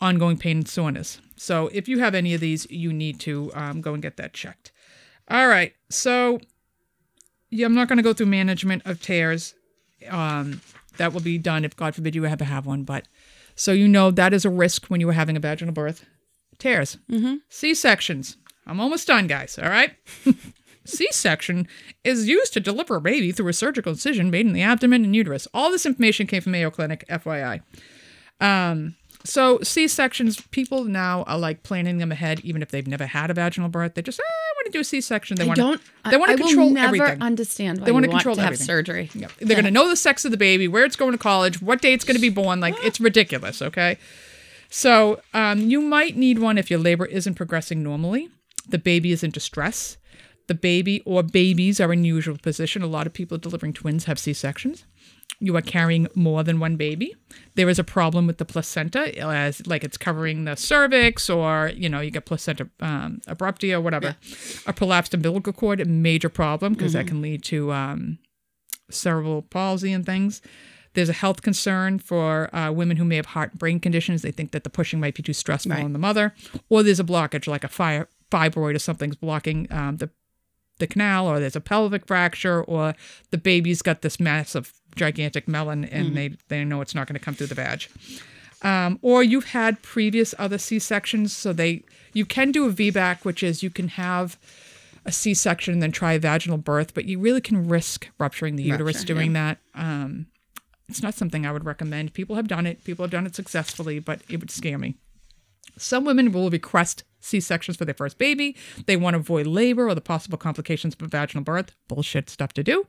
ongoing pain and soreness. So if you have any of these, you need to um, go and get that checked. All right. So yeah, I'm not going to go through management of tears. Um, that will be done if, God forbid, you ever have to have one. But so you know that is a risk when you are having a vaginal birth. Tears, mm-hmm. C sections. I'm almost done, guys. All right. C section is used to deliver a baby through a surgical incision made in the abdomen and uterus. All this information came from Mayo Clinic, FYI. Um, so C sections, people now are like planning them ahead, even if they've never had a vaginal birth. They just, ah, I want to do a C section. They I want don't. They want I to will control never everything. Understand why They want control to have surgery. Yeah. They're going to know the sex of the baby, where it's going to college, what day it's going to be born. Like, it's ridiculous, okay? So, um, you might need one if your labor isn't progressing normally, the baby is in distress, the baby or babies are in unusual position. A lot of people delivering twins have C sections. You are carrying more than one baby. There is a problem with the placenta, as like it's covering the cervix, or you know, you get placenta um, abruptia or whatever. A prolapsed umbilical cord, a major problem because that can lead to um, cerebral palsy and things. There's a health concern for uh, women who may have heart and brain conditions. They think that the pushing might be too stressful Right. on the mother, or there's a blockage like a fire, fibroid or something's blocking um, the the canal, or there's a pelvic fracture, or the baby's got this massive, gigantic melon, and they they know it's not going to come through the vag. Um, or you've had previous other C sections, so they you can do a VBAC, which is you can have a C section and then try a vaginal birth, but you really can risk rupturing the uterus Rupture, doing that. Um, it's not something I would recommend. People have done it. People have done it successfully, but it would scare me. Some women will request C sections for their first baby. They want to avoid labor or the possible complications of vaginal birth. Bullshit stuff to do.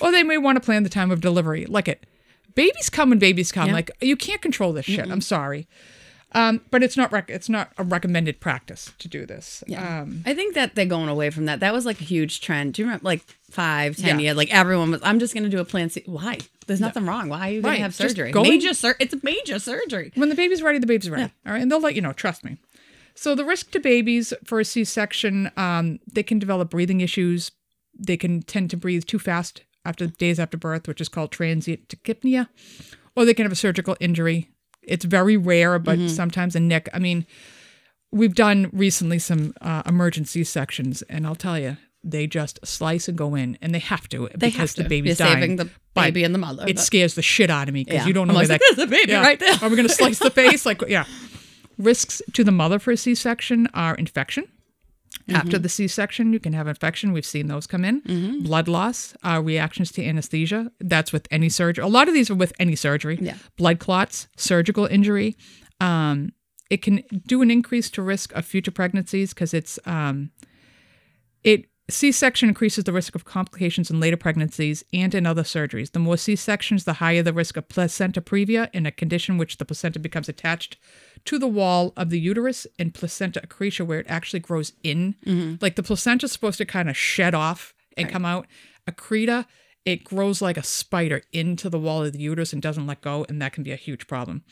Or they may want to plan the time of delivery. Like it. Babies come when babies come. Yeah. Like you can't control this shit. I'm sorry. Um, but it's not rec- it's not a recommended practice to do this. Um, I think that they're going away from that. That was like a huge trend. Do you remember, like five, ten Yeah. years? Like everyone was. I'm just going to do a plan C. Why? There's nothing wrong. Why are you going Right. to have Just surgery? go major sur- It's a major surgery. when the baby's ready, the baby's ready. All right, and they'll let you know. Trust me. So the risk to babies for a C-section, um, they can develop breathing issues. They can tend to breathe too fast after days after birth, which is called transient tachypnea, or they can have a surgical injury. It's very rare, but sometimes a nick. I mean, we've done recently some uh, emergency sections, and I'll tell you, they just slice and go in, and they have to They because have to. the baby's You're dying. saving the baby and the mother. It but- scares the shit out of me because Yeah. you don't know I'm where like, that. "There's a baby right there." Are we going to slice the face? Like, yeah. Risks to the mother for a C-section are infection. After Mm-hmm. the C-section, you can have infection. We've seen those come in. Blood loss, uh, reactions to anesthesia. That's with any surgery. A lot of these are with any surgery. Yeah. Blood clots, surgical injury, um, it can do an increase to risk of future pregnancies because it's um, it C-section increases the risk of complications in later pregnancies and in other surgeries. The more C-sections, the higher the risk of placenta previa, in a condition which the placenta becomes attached to the wall of the uterus, and placenta accreta, where it actually grows in. Like the placenta is supposed to kind of shed off and come out. Accreta, it grows like a spider into the wall of the uterus and doesn't let go, and that can be a huge problem.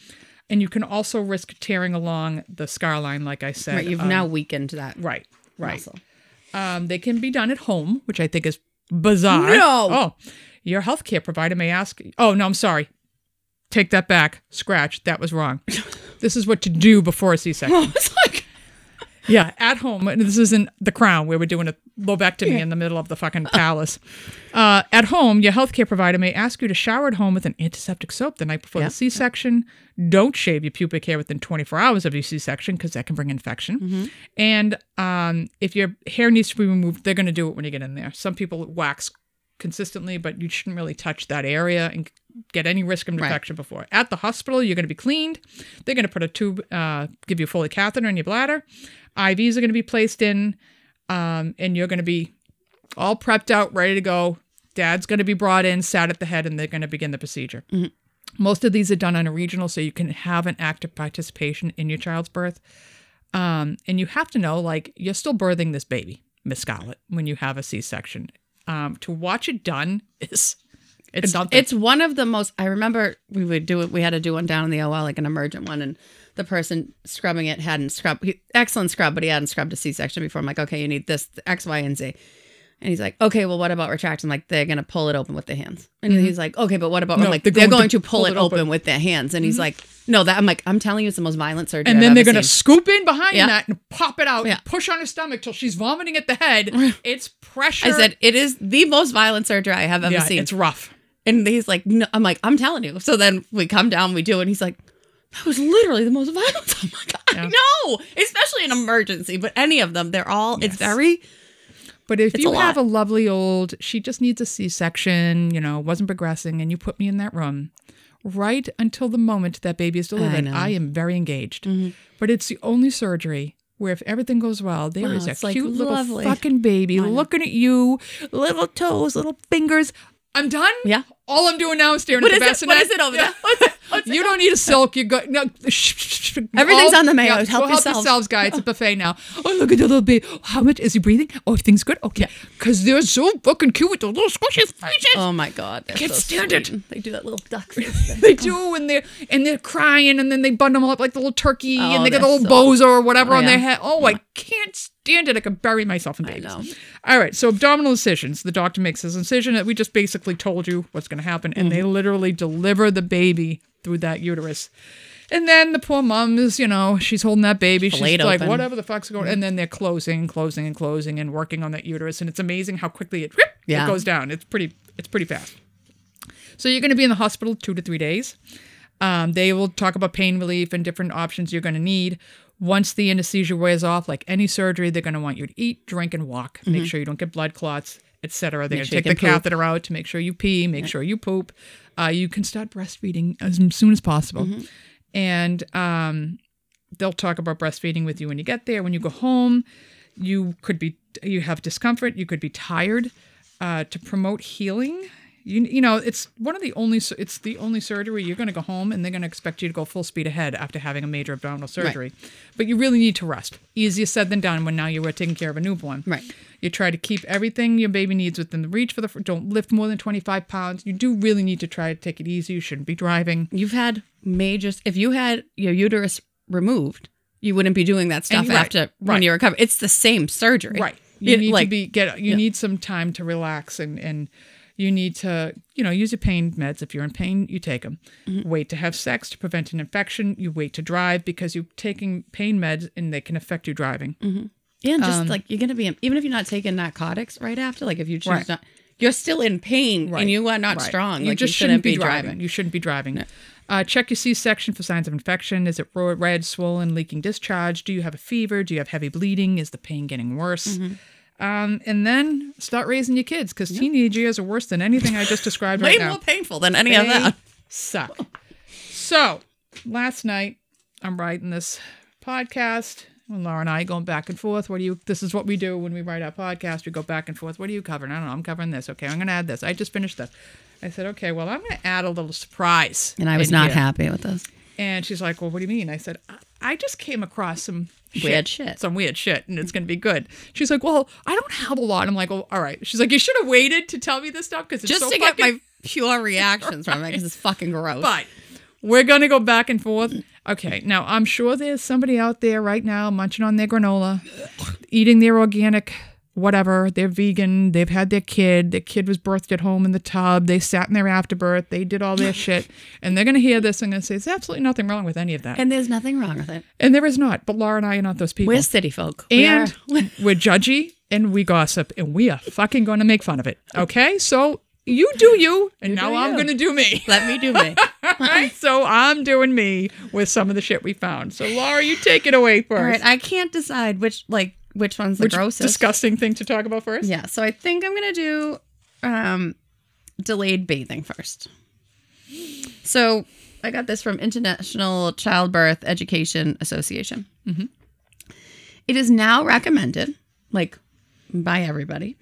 And you can also risk tearing along the scar line, like I said. Right, you've um, now weakened that right, right. muscle. Um, they can be done at home, which I think is bizarre. No. Oh, your healthcare provider may ask. Oh no, I'm sorry. Take that back. Scratch. That was wrong. this is what to do before a C-section. it's like Yeah, at home. This isn't the crown where we're doing a lobectomy in the middle of the fucking palace. Uh, at home, your healthcare provider may ask you to shower at home with an antiseptic soap the night before Yep. the C-section. Don't shave your pubic hair within 24 hours of your C-section because that can bring infection. Mm-hmm. And um, if your hair needs to be removed, they're going to do it when you get in there. Some people wax consistently, but you shouldn't really touch that area and get any risk of Right. infection before. At the hospital, you're going to be cleaned. They're going to put a tube, uh, give you a Foley catheter in your bladder. IVs are going to be placed in, um, and you're going to be all prepped out, ready to go. Dad's going to be brought in, sat at the head, and they're going to begin the procedure. Most of these are done on a regional, so you can have an active participation in your child's birth. Um, and you have to know, like, you're still birthing this baby, Miss Scarlett, when you have a C-section. Um, to watch it done is it's something. it's one of the most. I remember we would do it. We had to do one down in the OR, like an emergent one, and the person scrubbing it hadn't scrubbed. He, excellent scrub, but he hadn't scrubbed a C-section before. I'm like, okay, you need this X, Y, and Z. And he's like, okay, well, what about retraction? Like, they're gonna pull it open with their hands. And he's like, okay, but what about? Mm-hmm. No, like, they're they're, going going, to to, pull, it open. with their hands. And he's like, no, that I'm like, I'm telling you, it's the most violent surgery. and I've then they're going to scoop in behind Yeah. that and pop it out Yeah. and push on her stomach till she's vomiting at the head. It's pressure. I said, it is the most violent surgery I have ever yeah, seen. it's rough. And he's like, no, I'm like, I'm telling you. So then we come down, we do it. And he's like, that was literally the most violent. I'm like, I know, especially an emergency, but any of them, they're all, it's very, But if It's you a have a lovely old, she just needs a C section, you know, wasn't progressing, and you put me in that room, right until the moment that baby is delivered, know. I, am very engaged. Mm-hmm. But it's the only surgery where if everything goes well, there Wow, is a it's, like, cute little lovely. fucking baby looking at you, little toes, little fingers. I'm done. Yeah. All I'm doing now is staring what at is the it? bassinet. What is it over there? What's it? It You don't need a silk. You go no. Everything's on the menu. Yeah, Help go help yourselves, guys. It's a buffet now. Oh, look at the little baby. How much is he breathing? Oh, everything's good. Okay, because they're so fucking cute with the little squishy faces. Oh my God. Can't so stand it. They do that little duck they do, and they're and they're crying, and then they bundle them up like the little turkey, Oh, and they got the little so- bozo or whatever Oh, on their head. Oh, I can't stand it. I could bury myself in babies. know. All right, so abdominal incisions. The doctor makes his incision. We just basically told you what's going to happen, and Mm-hmm. they literally deliver the baby through that uterus. And then the poor mom is, you know, she's holding that baby. She's like, whatever the fuck's going on. And then they're closing, closing, and closing and working on that uterus. And it's amazing how quickly it, whoop, it goes down. It's pretty, it's pretty fast. So you're going to be in the hospital two to three days. Um, they will talk about pain relief and different options you're going to need. Once the anesthesia wears off, like any surgery, they're going to want you to eat, drink, and walk. Make sure you don't get blood clots, etc. They're going to take the poop. catheter out to make sure you pee, make sure you poop. Uh, you can start breastfeeding as soon as possible, Mm-hmm. and um, they'll talk about breastfeeding with you when you get there. When you go home, you could be you have discomfort, you could be tired. Uh, to promote healing, you you know it's one of the only it's the only surgery you're going to go home and they're going to expect you to go full speed ahead after having a major abdominal surgery, but you really need to rest. Easier said than done when now you are taking care of a newborn. Right. You try to keep everything your baby needs within the reach for the. Don't lift more than 25 pounds. You do really need to try to take it easy. You shouldn't be driving. You've had major, if you had your uterus removed, you wouldn't be doing that stuff right, after right. when you recover. It's the same surgery. Right. You It- need like, to be get. You need some time to relax and and you need to you know use your pain meds. If you're in pain, you take them. Mm-hmm. Wait to have sex to prevent an infection. You wait to drive because you're taking pain meds and they can affect you driving. Yeah, and Um, just like you're gonna be even if you're not taking narcotics right after, like if you choose Right. not, you're still in pain Right. and you are not Right. strong. You like just you shouldn't, be driving. You shouldn't be driving. Uh, check your C-section for signs of infection. Is it red, swollen, leaking discharge? Do you have a fever? Do you have heavy bleeding? Is the pain getting worse? Mm-hmm. Um, and then start raising your kids because teenage years are worse than anything I just described Way right now. more painful than any of that. suck. So last night, I'm writing this podcast. When Laura and I going back and forth, what do you? This is what we do when we write our podcast. We go back and forth. What are you covering? I don't know. I'm covering this. Okay, I'm going to add this. I just finished this. I said, okay, well, I'm going to add a little surprise. And I was not here. happy with this. And she's like, well, what do you mean? I said, I- I just came across some Weird shit. some weird shit, and it's going to be good. She's like, well, I don't have a lot. I'm like, well, all right. She's like, you should have waited to tell me this stuff because it's Just so to get my pure reactions from it because it's fucking gross. but we're going to go back and forth. Okay, now I'm sure there's somebody out there right now munching on their granola, eating their organic whatever. They're vegan. They've had their kid. Their kid was birthed at home in the tub. They sat in their afterbirth. They did all their shit. And they're going to hear this and going to say, there's absolutely nothing wrong with any of that. And, there's nothing wrong with it. And there is not. But Laura and I are not those people. We're city folk. We and are- we're judgy and we gossip and we are fucking going to make fun of it. Okay? So you do you. And now I'm going to do me. let me do me. right? So I'm doing me with some of the shit we found. So Laura, you take it away first. All right, I can't decide which like which one's the Which grossest. disgusting thing to talk about first? Yeah, so I think I'm gonna do um, delayed bathing first. So I got this from International Childbirth Education Association. It is now recommended, like by everybody,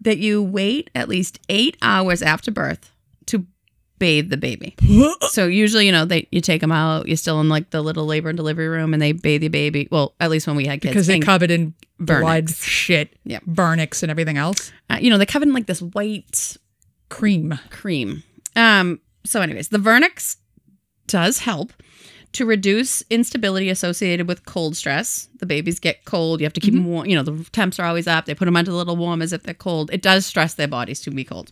that you wait at least eight hours after birth to bathe the baby. so usually, you know, they you take them out, you're still in like the little labor and delivery room, and they bathe the baby. Well, at least when we had kids, Because they're covered in blood, shit, yeah, Vernix and everything else. uh, you know, they covered in like this white Cream. cream. Um, so, anyways, the Vernix does help to reduce instability associated with cold stress. The babies get cold. You have to keep them warm. You know, the temps are always up. They put them under a little warm as if they're cold. It does stress their bodies to be cold.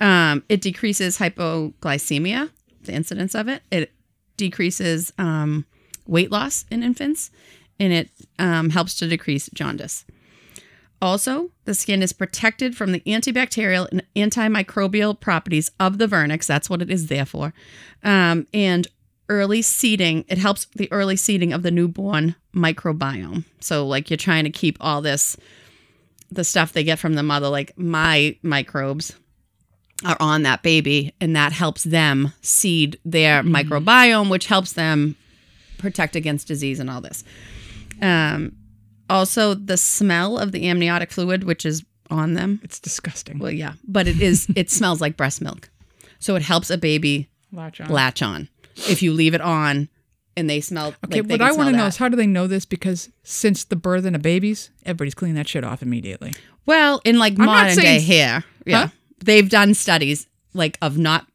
Um, it decreases hypoglycemia, the incidence of it. It decreases um, weight loss in infants, and it um, helps to decrease jaundice. Also, the skin is protected from the antibacterial and antimicrobial properties of the vernix. That's what it is there for. Um, and early seeding, it helps the early seeding of the newborn microbiome. So, like, you're trying to keep all this, the stuff they get from the mother, like my microbes, are on that baby, and that helps them seed their microbiome, which helps them protect against disease and all this. Um, also, the smell of the amniotic fluid, which is on them. It's disgusting. Well, yeah, but it is. It smells like breast milk, so it helps a baby Latch on. latch on. If you leave it on, and they smell. Okay, like they what I want to know is how do they know this? Because since the birthing of babies, everybody's cleaning that shit off immediately. Well, in like not modern day saying- here, yeah, Huh? they've done studies like of not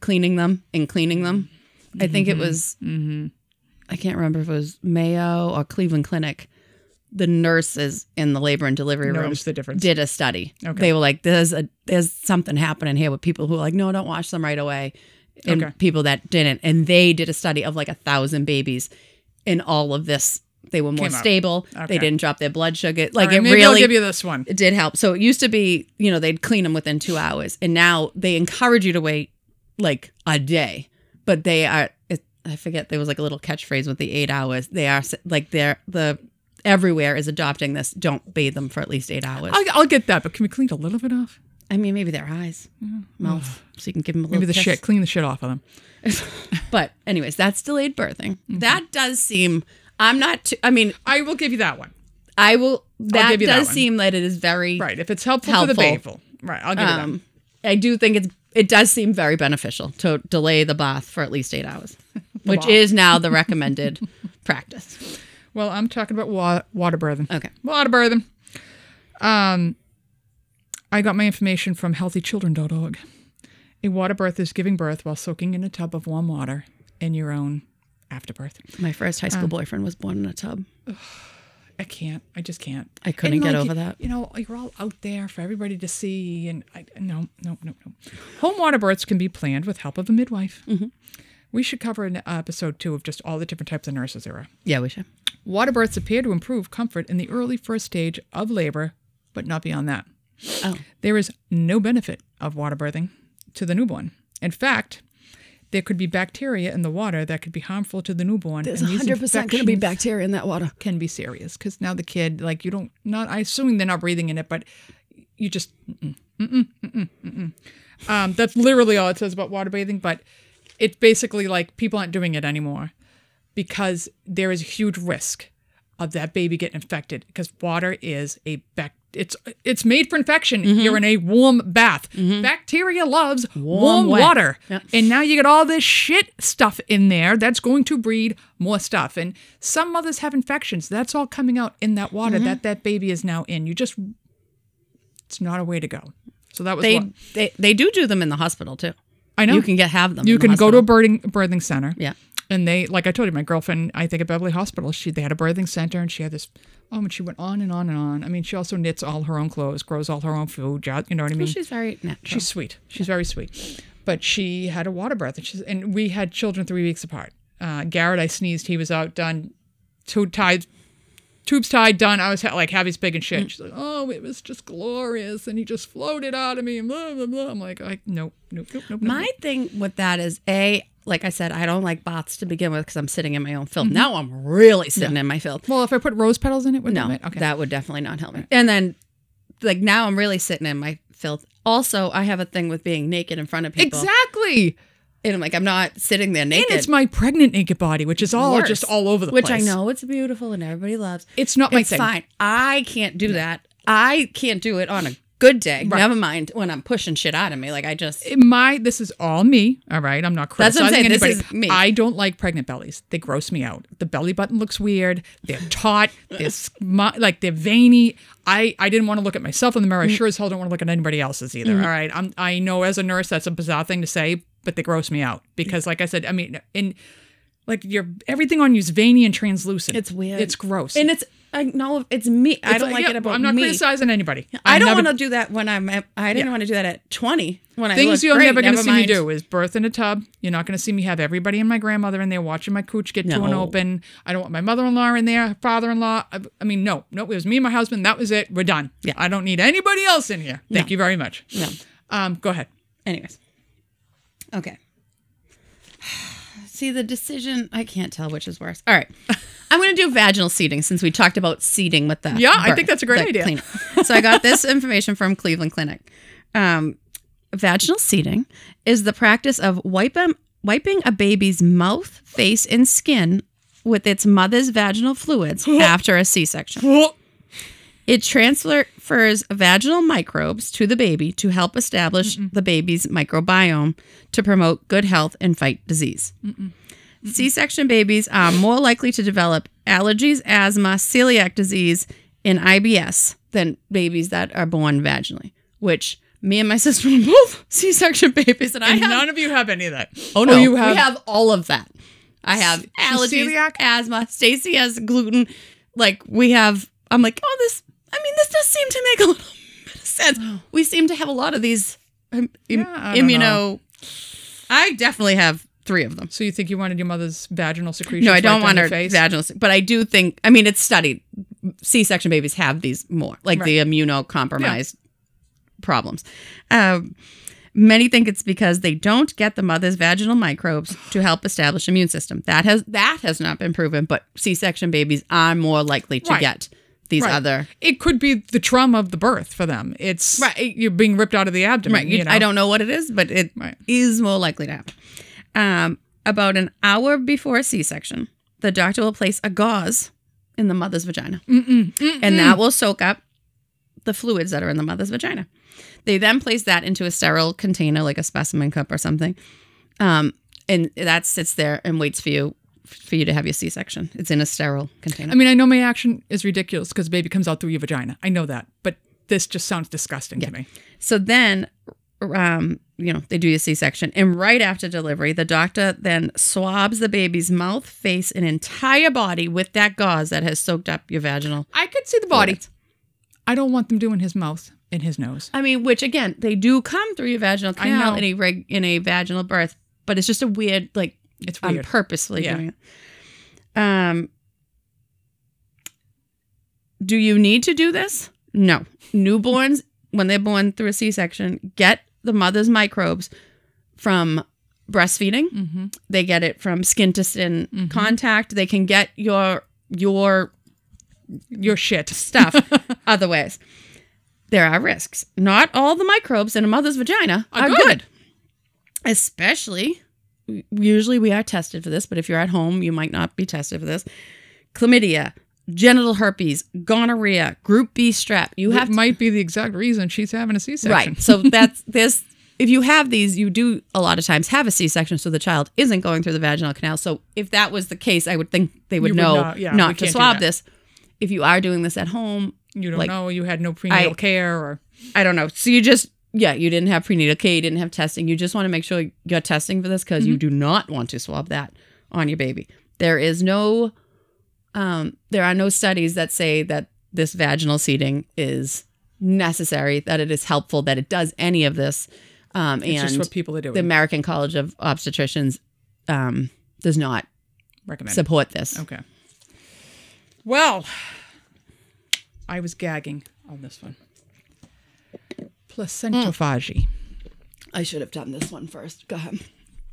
cleaning them and cleaning them. I think it mm-hmm. was. Mm-hmm. I can't remember if it was Mayo or Cleveland Clinic. The nurses in the labor and delivery room did a study. Okay. They were like, "There's a there's something happening here with people who are like, no, don't wash them right away," and Okay. people that didn't. And they did a study of like a thousand babies, in all of this. They were more stable. Okay. They didn't drop their blood sugar. Like right, it maybe really I'll give you this one. it did help. So it used to be, you know, they'd clean them within two hours, and now they encourage you to wait like a day. But they are, it, I forget, there was like a little catchphrase with the eight hours. They are like they're the everywhere is adopting this. Don't bathe them for at least eight hours. I'll, I'll get that, but can we clean a little bit off? I mean, maybe their eyes, mouth, so you can give them a little Maybe the kiss. shit, clean the shit off of them. But anyways, that's delayed birthing. Mm-hmm. That does seem. I'm not. Too, I mean, I will give you that one. I will. That give you that does one. seem that it is very Right. If it's helpful, for the Helpful. baby. Right. I'll give you that. um, I do think it's it does seem very beneficial to delay the bath for at least eight hours, which bath. is now the recommended practice. Well, I'm talking about wa- water birthing. Okay. Water birthing. Um, I got my information from healthychildren.org. A water birth is giving birth while soaking in a tub of warm water in your own afterbirth. My first high school Um, boyfriend was born in a tub. I can't. I just can't. I couldn't get over that. You know, you're all out there for everybody to see, and I, no, no, no, no. Home water births can be planned with help of a midwife. Mm-hmm. We should cover an episode two of just all the different types of nurses there are. Yeah, we should. Water births appear to improve comfort in the early first stage of labor, but not beyond that. Oh, There is no benefit of water birthing to the newborn. In fact, there could be bacteria in the water that could be harmful to the newborn. there's and 100 percent going to be bacteria in that water. Can be serious because now the kid, like you don't, not. I assuming they're not breathing in it, but you just. Mm-mm, mm-mm, mm-mm. Um, that's literally all it says about water bathing, but it's basically like people aren't doing it anymore because there is a huge risk of that baby getting infected because water is a bac it's it's made for infection. Mm-hmm. You're in a warm bath. Bacteria loves warm, wet. water. Yep. And now you get all this shit stuff in there that's going to breed more stuff. And some mothers have infections. That's all coming out in that water Mm-hmm. that that baby is now in. You just it's not a way to go. So that was They, one. they they do do them in the hospital too. I know You can get have them. you in the can go to a birthing birthing center. Yeah. And they, like I told you, my girlfriend, I think at Beverly Hospital, she they had a birthing center, and she had this. Oh, and she went on and on and on. I mean, she also knits all her own clothes, grows all her own food. You know what I mean? She's very natural. She's sweet. She's very sweet. But she had a water birth, and she's and we had children three weeks apart. Uh, Garrett, I sneezed. He was out done, two tied, tubes tied, done. I was ha- like Happy's big and shit. She's like, oh, it was just glorious, and he just floated out of me. And blah blah blah. I'm like, like nope, nope, nope, nope. nope. My thing with that is a like I said, I don't like bots to begin with because I'm sitting in my own filth. Mm-hmm. Now I'm really sitting in my filth. Well, if I put rose petals in it, would No, that okay? that would definitely not help me. And then, like now, I'm really sitting in my filth. Also, I have a thing with being naked in front of people, exactly. and I'm like, I'm not sitting there naked. And it's my pregnant naked body, which is all Worse. just all over the which place. Which I know it's beautiful and everybody loves. It's not my It's thing. fine. I can't do that. I can't do it on a good day. Never mind when I'm pushing shit out of me. Like I just my this is all me all right? I'm not That's what I'm saying. This is me. i don't like pregnant bellies. They gross me out. The belly button looks weird. They're taut. They're sm- like they're veiny. I i didn't want to look at myself in the Mm. mirror. I sure as hell don't want to look at anybody else's either all right? I'm i know as a nurse that's a bizarre thing to say but they gross me out because like i said i mean in like your everything on you is veiny and translucent It's weird. it's gross and it's I know it's me. I don't like yeah, it about me. i'm not me. criticizing anybody I I've don't want to do that when I'm. I didn't want to do that at 20 when I Things you're great. never going to see me do is birth in a tub. You're not going to see me have everybody and my grandmother in there watching my cooch get to an open. I don't want my mother-in-law in there, father-in-law. I, I mean, no, no, it was me and my husband. That was it. We're done. Yeah. I don't need anybody else in here. Thank No. you very much. No. Um, go ahead. Anyways. Okay. See the decision. I can't tell which is worse. All right. I'm going to do vaginal seeding since we talked about seeding with the. Yeah, I think that's a great idea. So I got this information from Cleveland Clinic. Um, vaginal seeding is the practice of wiping wiping a baby's mouth, face, and skin with its mother's vaginal fluids after a C-section. It transfers vaginal microbes to the baby to help establish the baby's microbiome to promote good health and fight disease. C section babies are more likely to develop allergies, asthma, celiac disease, and IBS than babies that are born vaginally, which me and my sister were both C section babies, and I And have. none of you have any of that. oh, no. Oh, you have, we have all of that. I have allergies, celiac? asthma. Stacy has gluten. Like we have. I'm like, oh, this. I mean, this does seem to make a little bit of sense. We seem to have a lot of these um, im- Yeah, I don't immuno. I definitely have three of them. So you think you wanted your mother's vaginal secretion? No, I don't want her face? vaginal, but I do think. I mean, it's studied. C-section babies have these more, like the immunocompromised problems. Um, many think it's because they don't get the mother's vaginal microbes to help establish immune system. That has that has not been proven, but C-section babies are more likely to Right. get these Right. other. It could be the trauma of the birth for them. It's Right. You're being ripped out of the abdomen. Right. You, you know? I don't know what it is, but it is Right. more likely to happen. Um, about an hour before a C-section, the doctor will place a gauze in the mother's vagina, and that will soak up the fluids that are in the mother's vagina. They then place that into a sterile container, like a specimen cup or something, um, and that sits there and waits for you for you to have your C-section. It's in a sterile container. I mean, I know my action is ridiculous because baby comes out through your vagina. I know that, but this just sounds disgusting to me. So then, um, you know, they do your C section. And right after delivery, the doctor then swabs the baby's mouth, face, and entire body with that gauze that has soaked up your vaginal I could see the body. fluids. I don't want them doing his mouth and his nose. I mean, which again, they do come through your vaginal canal in a reg- in a vaginal birth, but it's just a weird, like, It's I'm weird. purposefully Yeah. doing it. Um, do you need to do this? No. Newborns, when they're born through a C-section, get the mother's microbes from breastfeeding. Mm-hmm. They get it from skin to skin contact. They can get your your Your shit. stuff other ways. There are risks. Not all the microbes in a mother's vagina Are are, good. good. especially usually we are tested for this, but if you're at home, you might not be tested for this. Chlamydia, genital herpes, gonorrhea, group B strep. You have It might be the exact reason she's having a C-section. Right. So that's this. If you have these, you do a lot of times have a C-section, so the child isn't going through the vaginal canal. So if that was the case, I would think they would know know, yeah, not to swab this. If you are doing this at home, You don't Like, know. You had no prenatal I- care or I don't know. So you just yeah, you didn't have prenatal care, you didn't have testing. You just want to make sure you're testing for this because you do not want to swab that on your baby. There is no, um, there are no studies that say that this vaginal seeding is necessary, that it is helpful, that it does any of this. Um, it's just what people are doing. the American College of Obstetricians um, does not Recommend. support this. Okay. Well, I was gagging on this one. Placentophagy. I should have done this one first. Go ahead.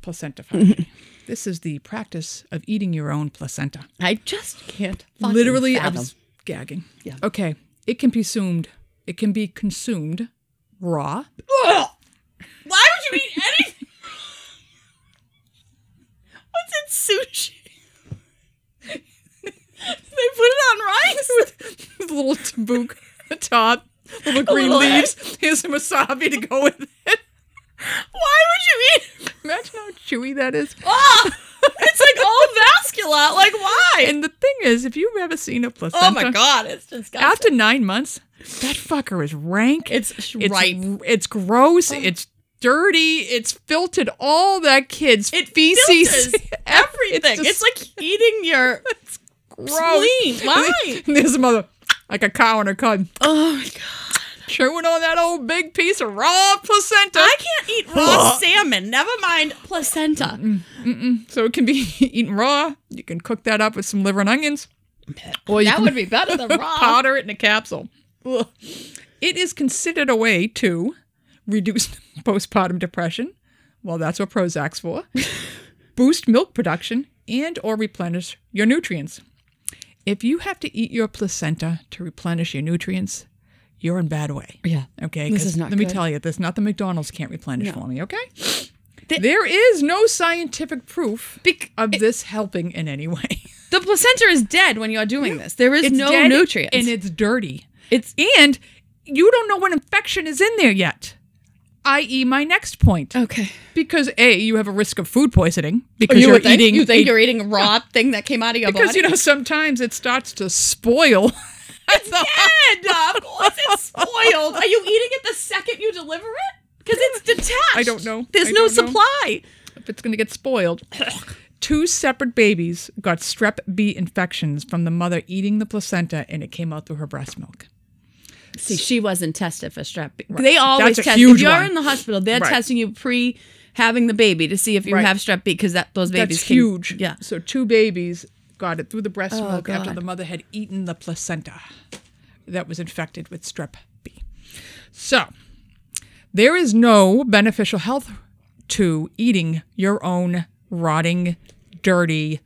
Placentophagy. this is the practice of eating your own placenta. I just can't. Literally, I was gagging. Yeah. Okay. It can be consumed. It can be consumed raw. Ugh. Why would you eat anything? What's in sushi? they put it on rice. with a little tabook at the top, little green little egg. leaves. Here's some wasabi to go with it. Why would you eat? Imagine how chewy that is. Oh, it's like all vascular. Like why? And the thing is, if you've ever seen a oh placenta, Oh my god, it's disgusting. after nine months, that fucker is rank. it's, it's right. It's gross. Um, it's dirty. It's filtered all that kid's It feces. everything. just It's, like eating your It's gross. spleen. Why? And there's a mother, like a cow in a cud, Oh my god. chewing on that old big piece of raw placenta. I can't eat raw salmon. Never mind placenta. Mm mm. So it can be eaten raw. You can cook that up with some liver and onions, or That would be better than raw. powder it in a capsule. Ugh. It is considered a way to reduce postpartum depression. Well, that's what Prozac's for. Boost milk production and or replenish your nutrients. If you have to eat your placenta to replenish your nutrients, you're in bad way. Yeah. Okay, This is not let me tell you, this not the McDonald's can't replenish No. for me. Okay, The- there is no scientific proof Bec- of this helping in any way. The placenta is dead when you're doing this. There is It's no nutrients. and it's dirty. it's And you don't know what infection is in there yet. I.e., my next point. okay. Because A, you have a risk of food poisoning oh, because You are think, eating you think a- you're eating a raw thing that came out of your because body? you know sometimes it starts to spoil. it's dead. Of course it's spoiled. Are you eating it the second you deliver it? Because it's detached. I don't know. There's I no know. supply. if it's going to get spoiled. Two separate babies got strep B infections from the mother eating the placenta and it came out through her breast milk. See, she wasn't tested for strep. B. They always That's test. if you're one. in the hospital, they're Right. testing you pre having the baby to see if you Right. have strep B because that those babies That's can- huge. Yeah. So two babies got it through the breast Oh, milk after the mother had eaten the placenta that was infected with strep B. So there is no beneficial health to eating your own rotting, dirty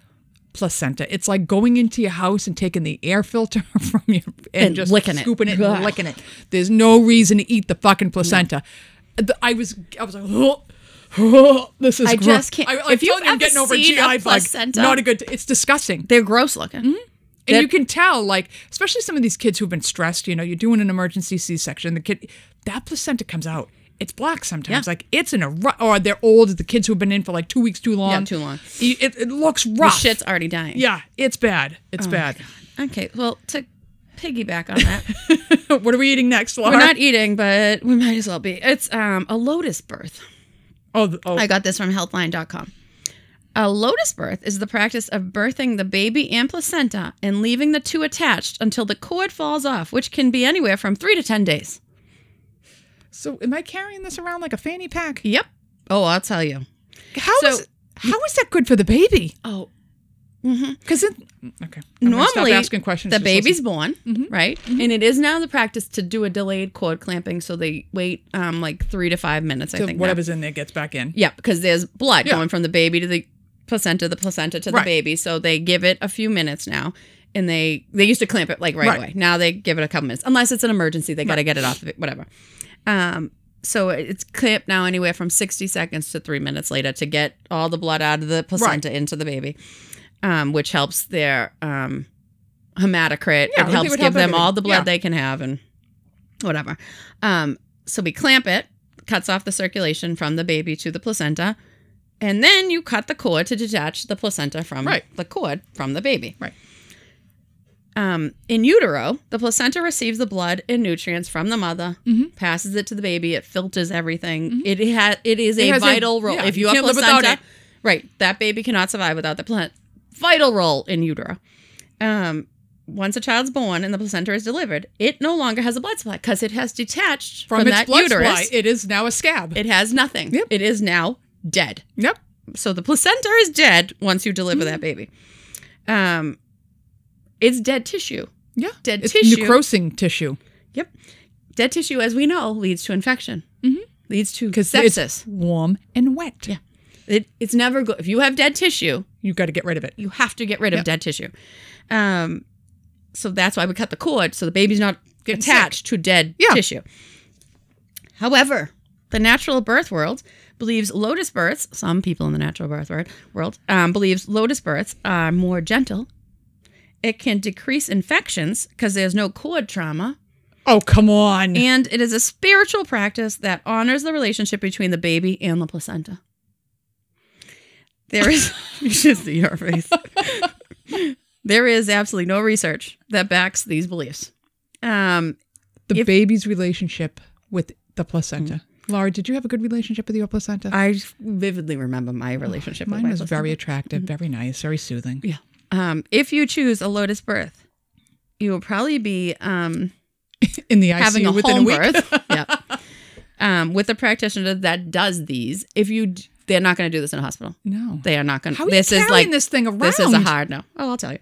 placenta. It's like going into your house and taking the air filter from your and, And just licking it. scooping it, Ugh. and licking it. There's no reason to eat the fucking placenta. The- I was I was like, oh, oh, this is I gross." just can't- I, I'm if you've I'm getting over GI bug. Not a good. It's disgusting. They're gross looking. Mm-hmm. And That- you can tell, like, especially some of these kids who've been stressed, you know, you're doing an emergency C section, the kid, that placenta comes out. It's black sometimes. Yeah. Like, it's in a, ru- or they're old, the kids who've been in for like two weeks too long. Yeah, too long. It, it, looks The rough. shit's already dying. Yeah, it's bad. It's bad. Okay. Well, to piggyback on that, what are we eating next, Laura? we're not eating, but we might as well be. It's um a lotus birth. oh, the- oh I got this from healthline.com. A lotus birth is the practice of birthing the baby and placenta and leaving the two attached until the cord falls off, which can be anywhere from three to 10 days. So am I carrying this around like a fanny pack? Yep. Oh, I'll tell you. How is So- how is that good for the baby? Oh, Mm-hmm. Because it, okay. I'm gonna stop normally asking questions. the baby's listen. born, right? And it is now the practice to do a delayed cord clamping. So they wait um like three to five minutes, I So think. now. whatever's in there gets back in. Yeah, because there's blood Yeah. going from the baby to the placenta, the placenta to the Right. baby. So they give it a few minutes now. And they they used to clamp it like right, Right. away. Now they give it a couple minutes. Unless it's an emergency, they got to get it off of it, whatever. Um, so it's clipped now anywhere from 60 seconds to three minutes later to get all the blood out of the placenta into the baby, um, which helps their um, hematocrit. Yeah, it helps give help them all the blood Yeah. they can have and whatever. Um, so we clamp it, cuts off the circulation from the baby to the placenta, and then you cut the cord to detach the placenta from Right. the cord from the baby. Right. Um, in utero, the placenta receives the blood and nutrients from the mother, Mhm. passes it to the baby. It filters everything. It ha- it is It a has a- vital role. yeah, if you you have can't live without placenta, it. right, that baby cannot survive without the placenta. Vital role in utero. Um, once a child's born and the placenta is delivered, it no longer has a blood supply because it has detached from, From, its that blood uterus. supply, it is now a scab. It has nothing. Yep. It is now dead. yep. So the placenta is dead once you deliver Mm-hmm. that baby. Um, it's dead tissue. Yeah. Dead it's tissue. necrosing tissue. Yep. Dead tissue, as we know, leads to infection. Mhm. Leads to Because sepsis. it's warm and wet. Yeah. It, it's never good. If you have dead tissue, You've got to get rid of it. you have to get rid of Yep. dead tissue. Um, so that's why we cut the cord so the baby's not attached to dead Yeah. tissue. However, the natural birth world believes lotus births. Some people in the natural birth world, world um, believes lotus births are more gentle. It can decrease infections because there's no cord trauma, Oh, come on. and it is a spiritual practice that honors the relationship between the baby and the placenta. There is, you should see your face. there is absolutely no research that backs these beliefs. Um, the if- baby's relationship with the placenta. Laura, did you have a good relationship with your placenta? I vividly remember my relationship with Mine was placenta. very attractive, very nice, very soothing. Yeah. Um, if you choose a lotus birth, you will probably be um, In the ICU having a within home a week. birth. yeah. Um, with a practitioner that does these. If you, d- they're not going to do this in a hospital. No. They are not going. How to. are This you is carrying like this thing around? this is a hard no. Oh, I'll tell you.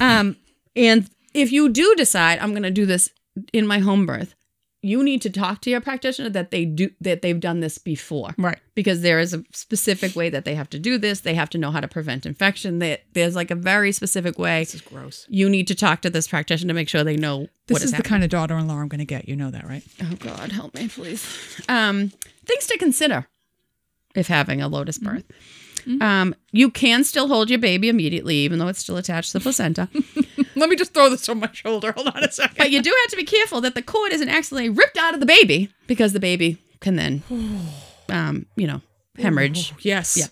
Um, and if you do decide I'm going to do this in my home birth, you need to talk to your practitioner that they do that they've done this before Right. because there is a specific way that they have to do this. They have to know how to prevent infection. that there's like a very specific way. This is gross. You need to talk to this practitioner to make sure they know This what is is the kind of daughter-in-law I'm going to get. You know that, right? oh God, help me, please. Um, things to consider if having a lotus birth. Um, you can still hold your baby immediately, even though it's still attached to the placenta. Let me just throw this on my shoulder. Hold on a second. but you do have to be careful that the cord isn't accidentally ripped out of the baby because the baby can then, um, you know, hemorrhage. Yes. Yeah.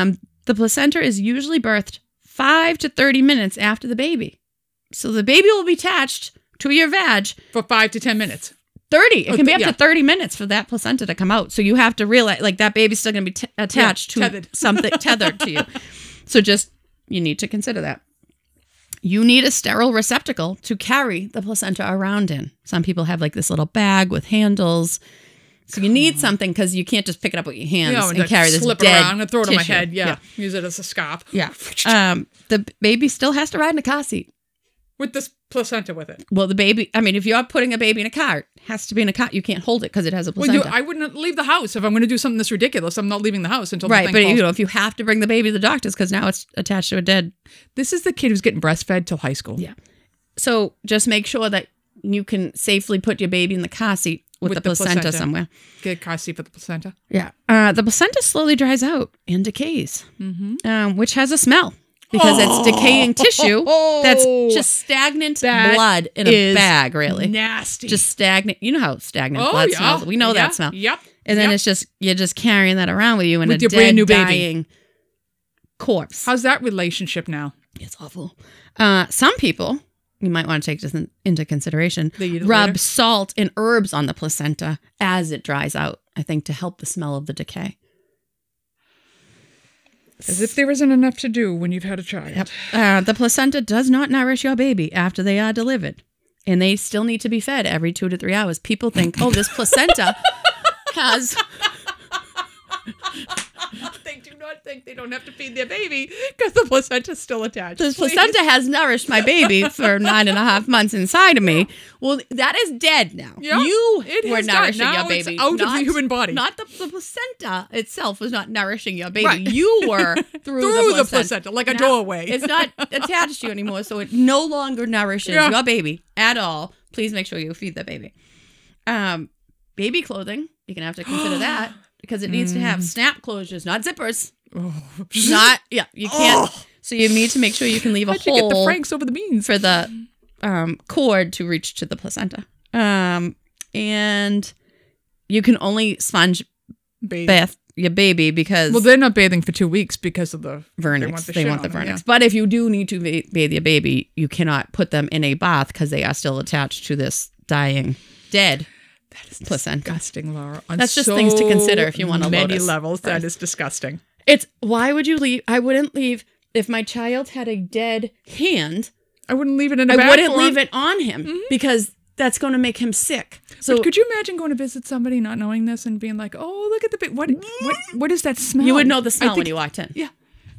Um, the placenta is usually birthed five to 30 minutes after the baby. So the baby will be attached to your vag For five to ten minutes. 30. It Oh, can be up yeah. to 30 minutes for that placenta to come out. So you have to realize, like, that baby's still going to be t- attached to tethered. something tethered to you. So just, you need to consider that. You need a sterile receptacle to carry the placenta around in. Some people have like this little bag with handles. So you need something because you can't just pick it up with your hands Yeah, and like carry this slip it dead around. I'm gonna throw it on my head. Yeah. Use it as a scarf. Yeah. Um, the baby still has to ride in a car seat. With this placenta with it. Well, the baby, I mean, if you're putting a baby in a car, it has to be in a car. You can't hold it because it has a Well, placenta. you, I wouldn't leave the house if I'm going to do something this ridiculous. I'm not leaving the house until the right. But, falls. you know, if you have to bring the baby to the doctor's because now it's attached to a dead. This is the kid who's getting breastfed till high school. Yeah. So just make sure that you can safely put your baby in the car seat with, With the, the placenta, placenta. somewhere. Get a car seat for the placenta. Yeah. Uh, the placenta slowly dries out and decays, Mm-hmm. um, which has a smell because it's decaying tissue that's just stagnant Oh. That blood in a bag, really. Nasty. Just stagnant. You know how stagnant oh, blood yeah. smells. We know Yeah. that smell. Yep. And then Yep. it's just you're just carrying that around with you in With a your dead, brand new baby. dying corpse. How's that relationship now? It's awful. Uh, some people you might want to take this in, into consideration. They eat it Rub later? salt and herbs on the placenta as it dries out. I think to help the smell of the decay. As if there isn't enough to do when you've had a child. Uh, the placenta does not nourish your baby after they are delivered, and they still need to be fed every two to three hours. People think, oh, this placenta has not think they don't have to feed their baby because the placenta's still attached. The Please. placenta has nourished my baby for nine and a half months inside of me. Well, that is dead now. Yeah, you it were nourishing your it's baby, out of the human body. Not the, the placenta itself was not nourishing your baby. Right. You were through, Through the, the placenta. placenta, like a Now, doorway. It's not attached to you anymore, so it no longer nourishes Yeah. your baby at all. Please make sure you feed the baby. Um, baby clothing, you're gonna have to consider that because it needs to have snap closures, not zippers. Oh. Not yeah, you can't. So you need to make sure you can leave a How'd you get the hole Franks over the beans? for the um, cord to reach to the placenta. Um, and you can only sponge Baby. bath your baby because Well, they're not bathing for two weeks because of the vernix. They want the, They shit want the on them, vernix. yeah. But if you do need to ba- bathe your baby, you cannot put them in a bath because they are still attached to this dying, dead That is placenta. disgusting, Laura. On That's just things to so consider if you wanna many Lotus levels. That is disgusting. It's why would you leave? I wouldn't leave if my child had a dead hand. I wouldn't leave it in a I wouldn't for him. leave it on him mm-hmm. because that's going to make him sick. So Could you imagine going to visit somebody not knowing this and being like, "Oh, look at the bit. What what what is that smell?" you would know the smell when think- you walked in. Yeah.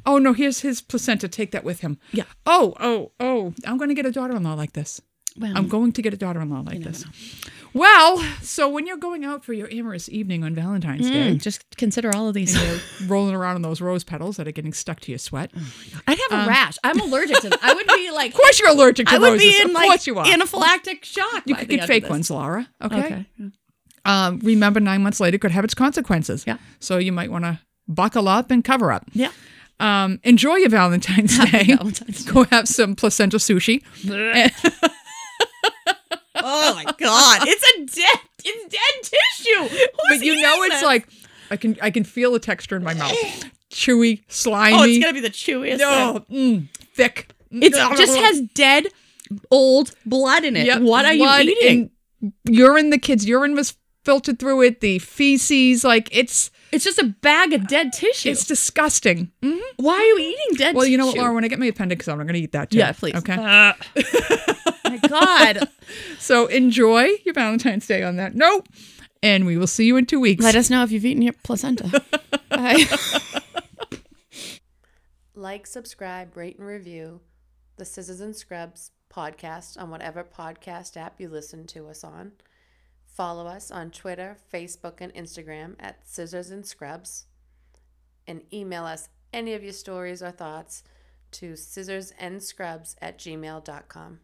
Oh no, here's his placenta. Take that with him. Yeah. Oh oh oh. I'm going to get a daughter-in-law like this. Well, I'm going to get a daughter-in-law like this. Well, so when you're going out for your amorous evening on Valentine's Day, mm, just consider all of these. you're rolling around in those rose petals that are getting stuck to your sweat. I'd have a rash. I'm allergic to them. I would be like, Of course, you're allergic to I would roses. be in of like course, you are. anaphylactic shock. you by could the get end of fake this. ones, Laura. Okay. Okay. Um, remember, nine months later could have its consequences. Yeah. So you might want to buckle up and cover up. Yeah. Um, enjoy your Valentine's Day. Valentine's Day. Go have some placenta sushi. Oh my god, it's a dead, it's dead tissue. but you know, it's like I can I can feel the texture in my mouth. Chewy, slimy. oh, it's gonna be the chewiest. no, mm, thick. It just has dead, old blood in it. Yep, What are blood you eating? urine. The kid's urine was filtered through it. The feces, like it's It's just a bag of dead tissue. it's disgusting. Mhm. Why are you eating dead Well, you know what, Laura? When I get my appendix out, I'm going to eat that too. Yeah, please. Okay. my god. So enjoy your Valentine's Day on that note, and we will see you in two weeks. Let us know if you've eaten your placenta. Bye. Like, subscribe, rate, and review the Scissors and Scrubs podcast on whatever podcast app you listen to us on. Follow us on Twitter, Facebook, and Instagram at Scissors and Scrubs. And email us any of your stories or thoughts to scissorsandscrubs at gmail.com.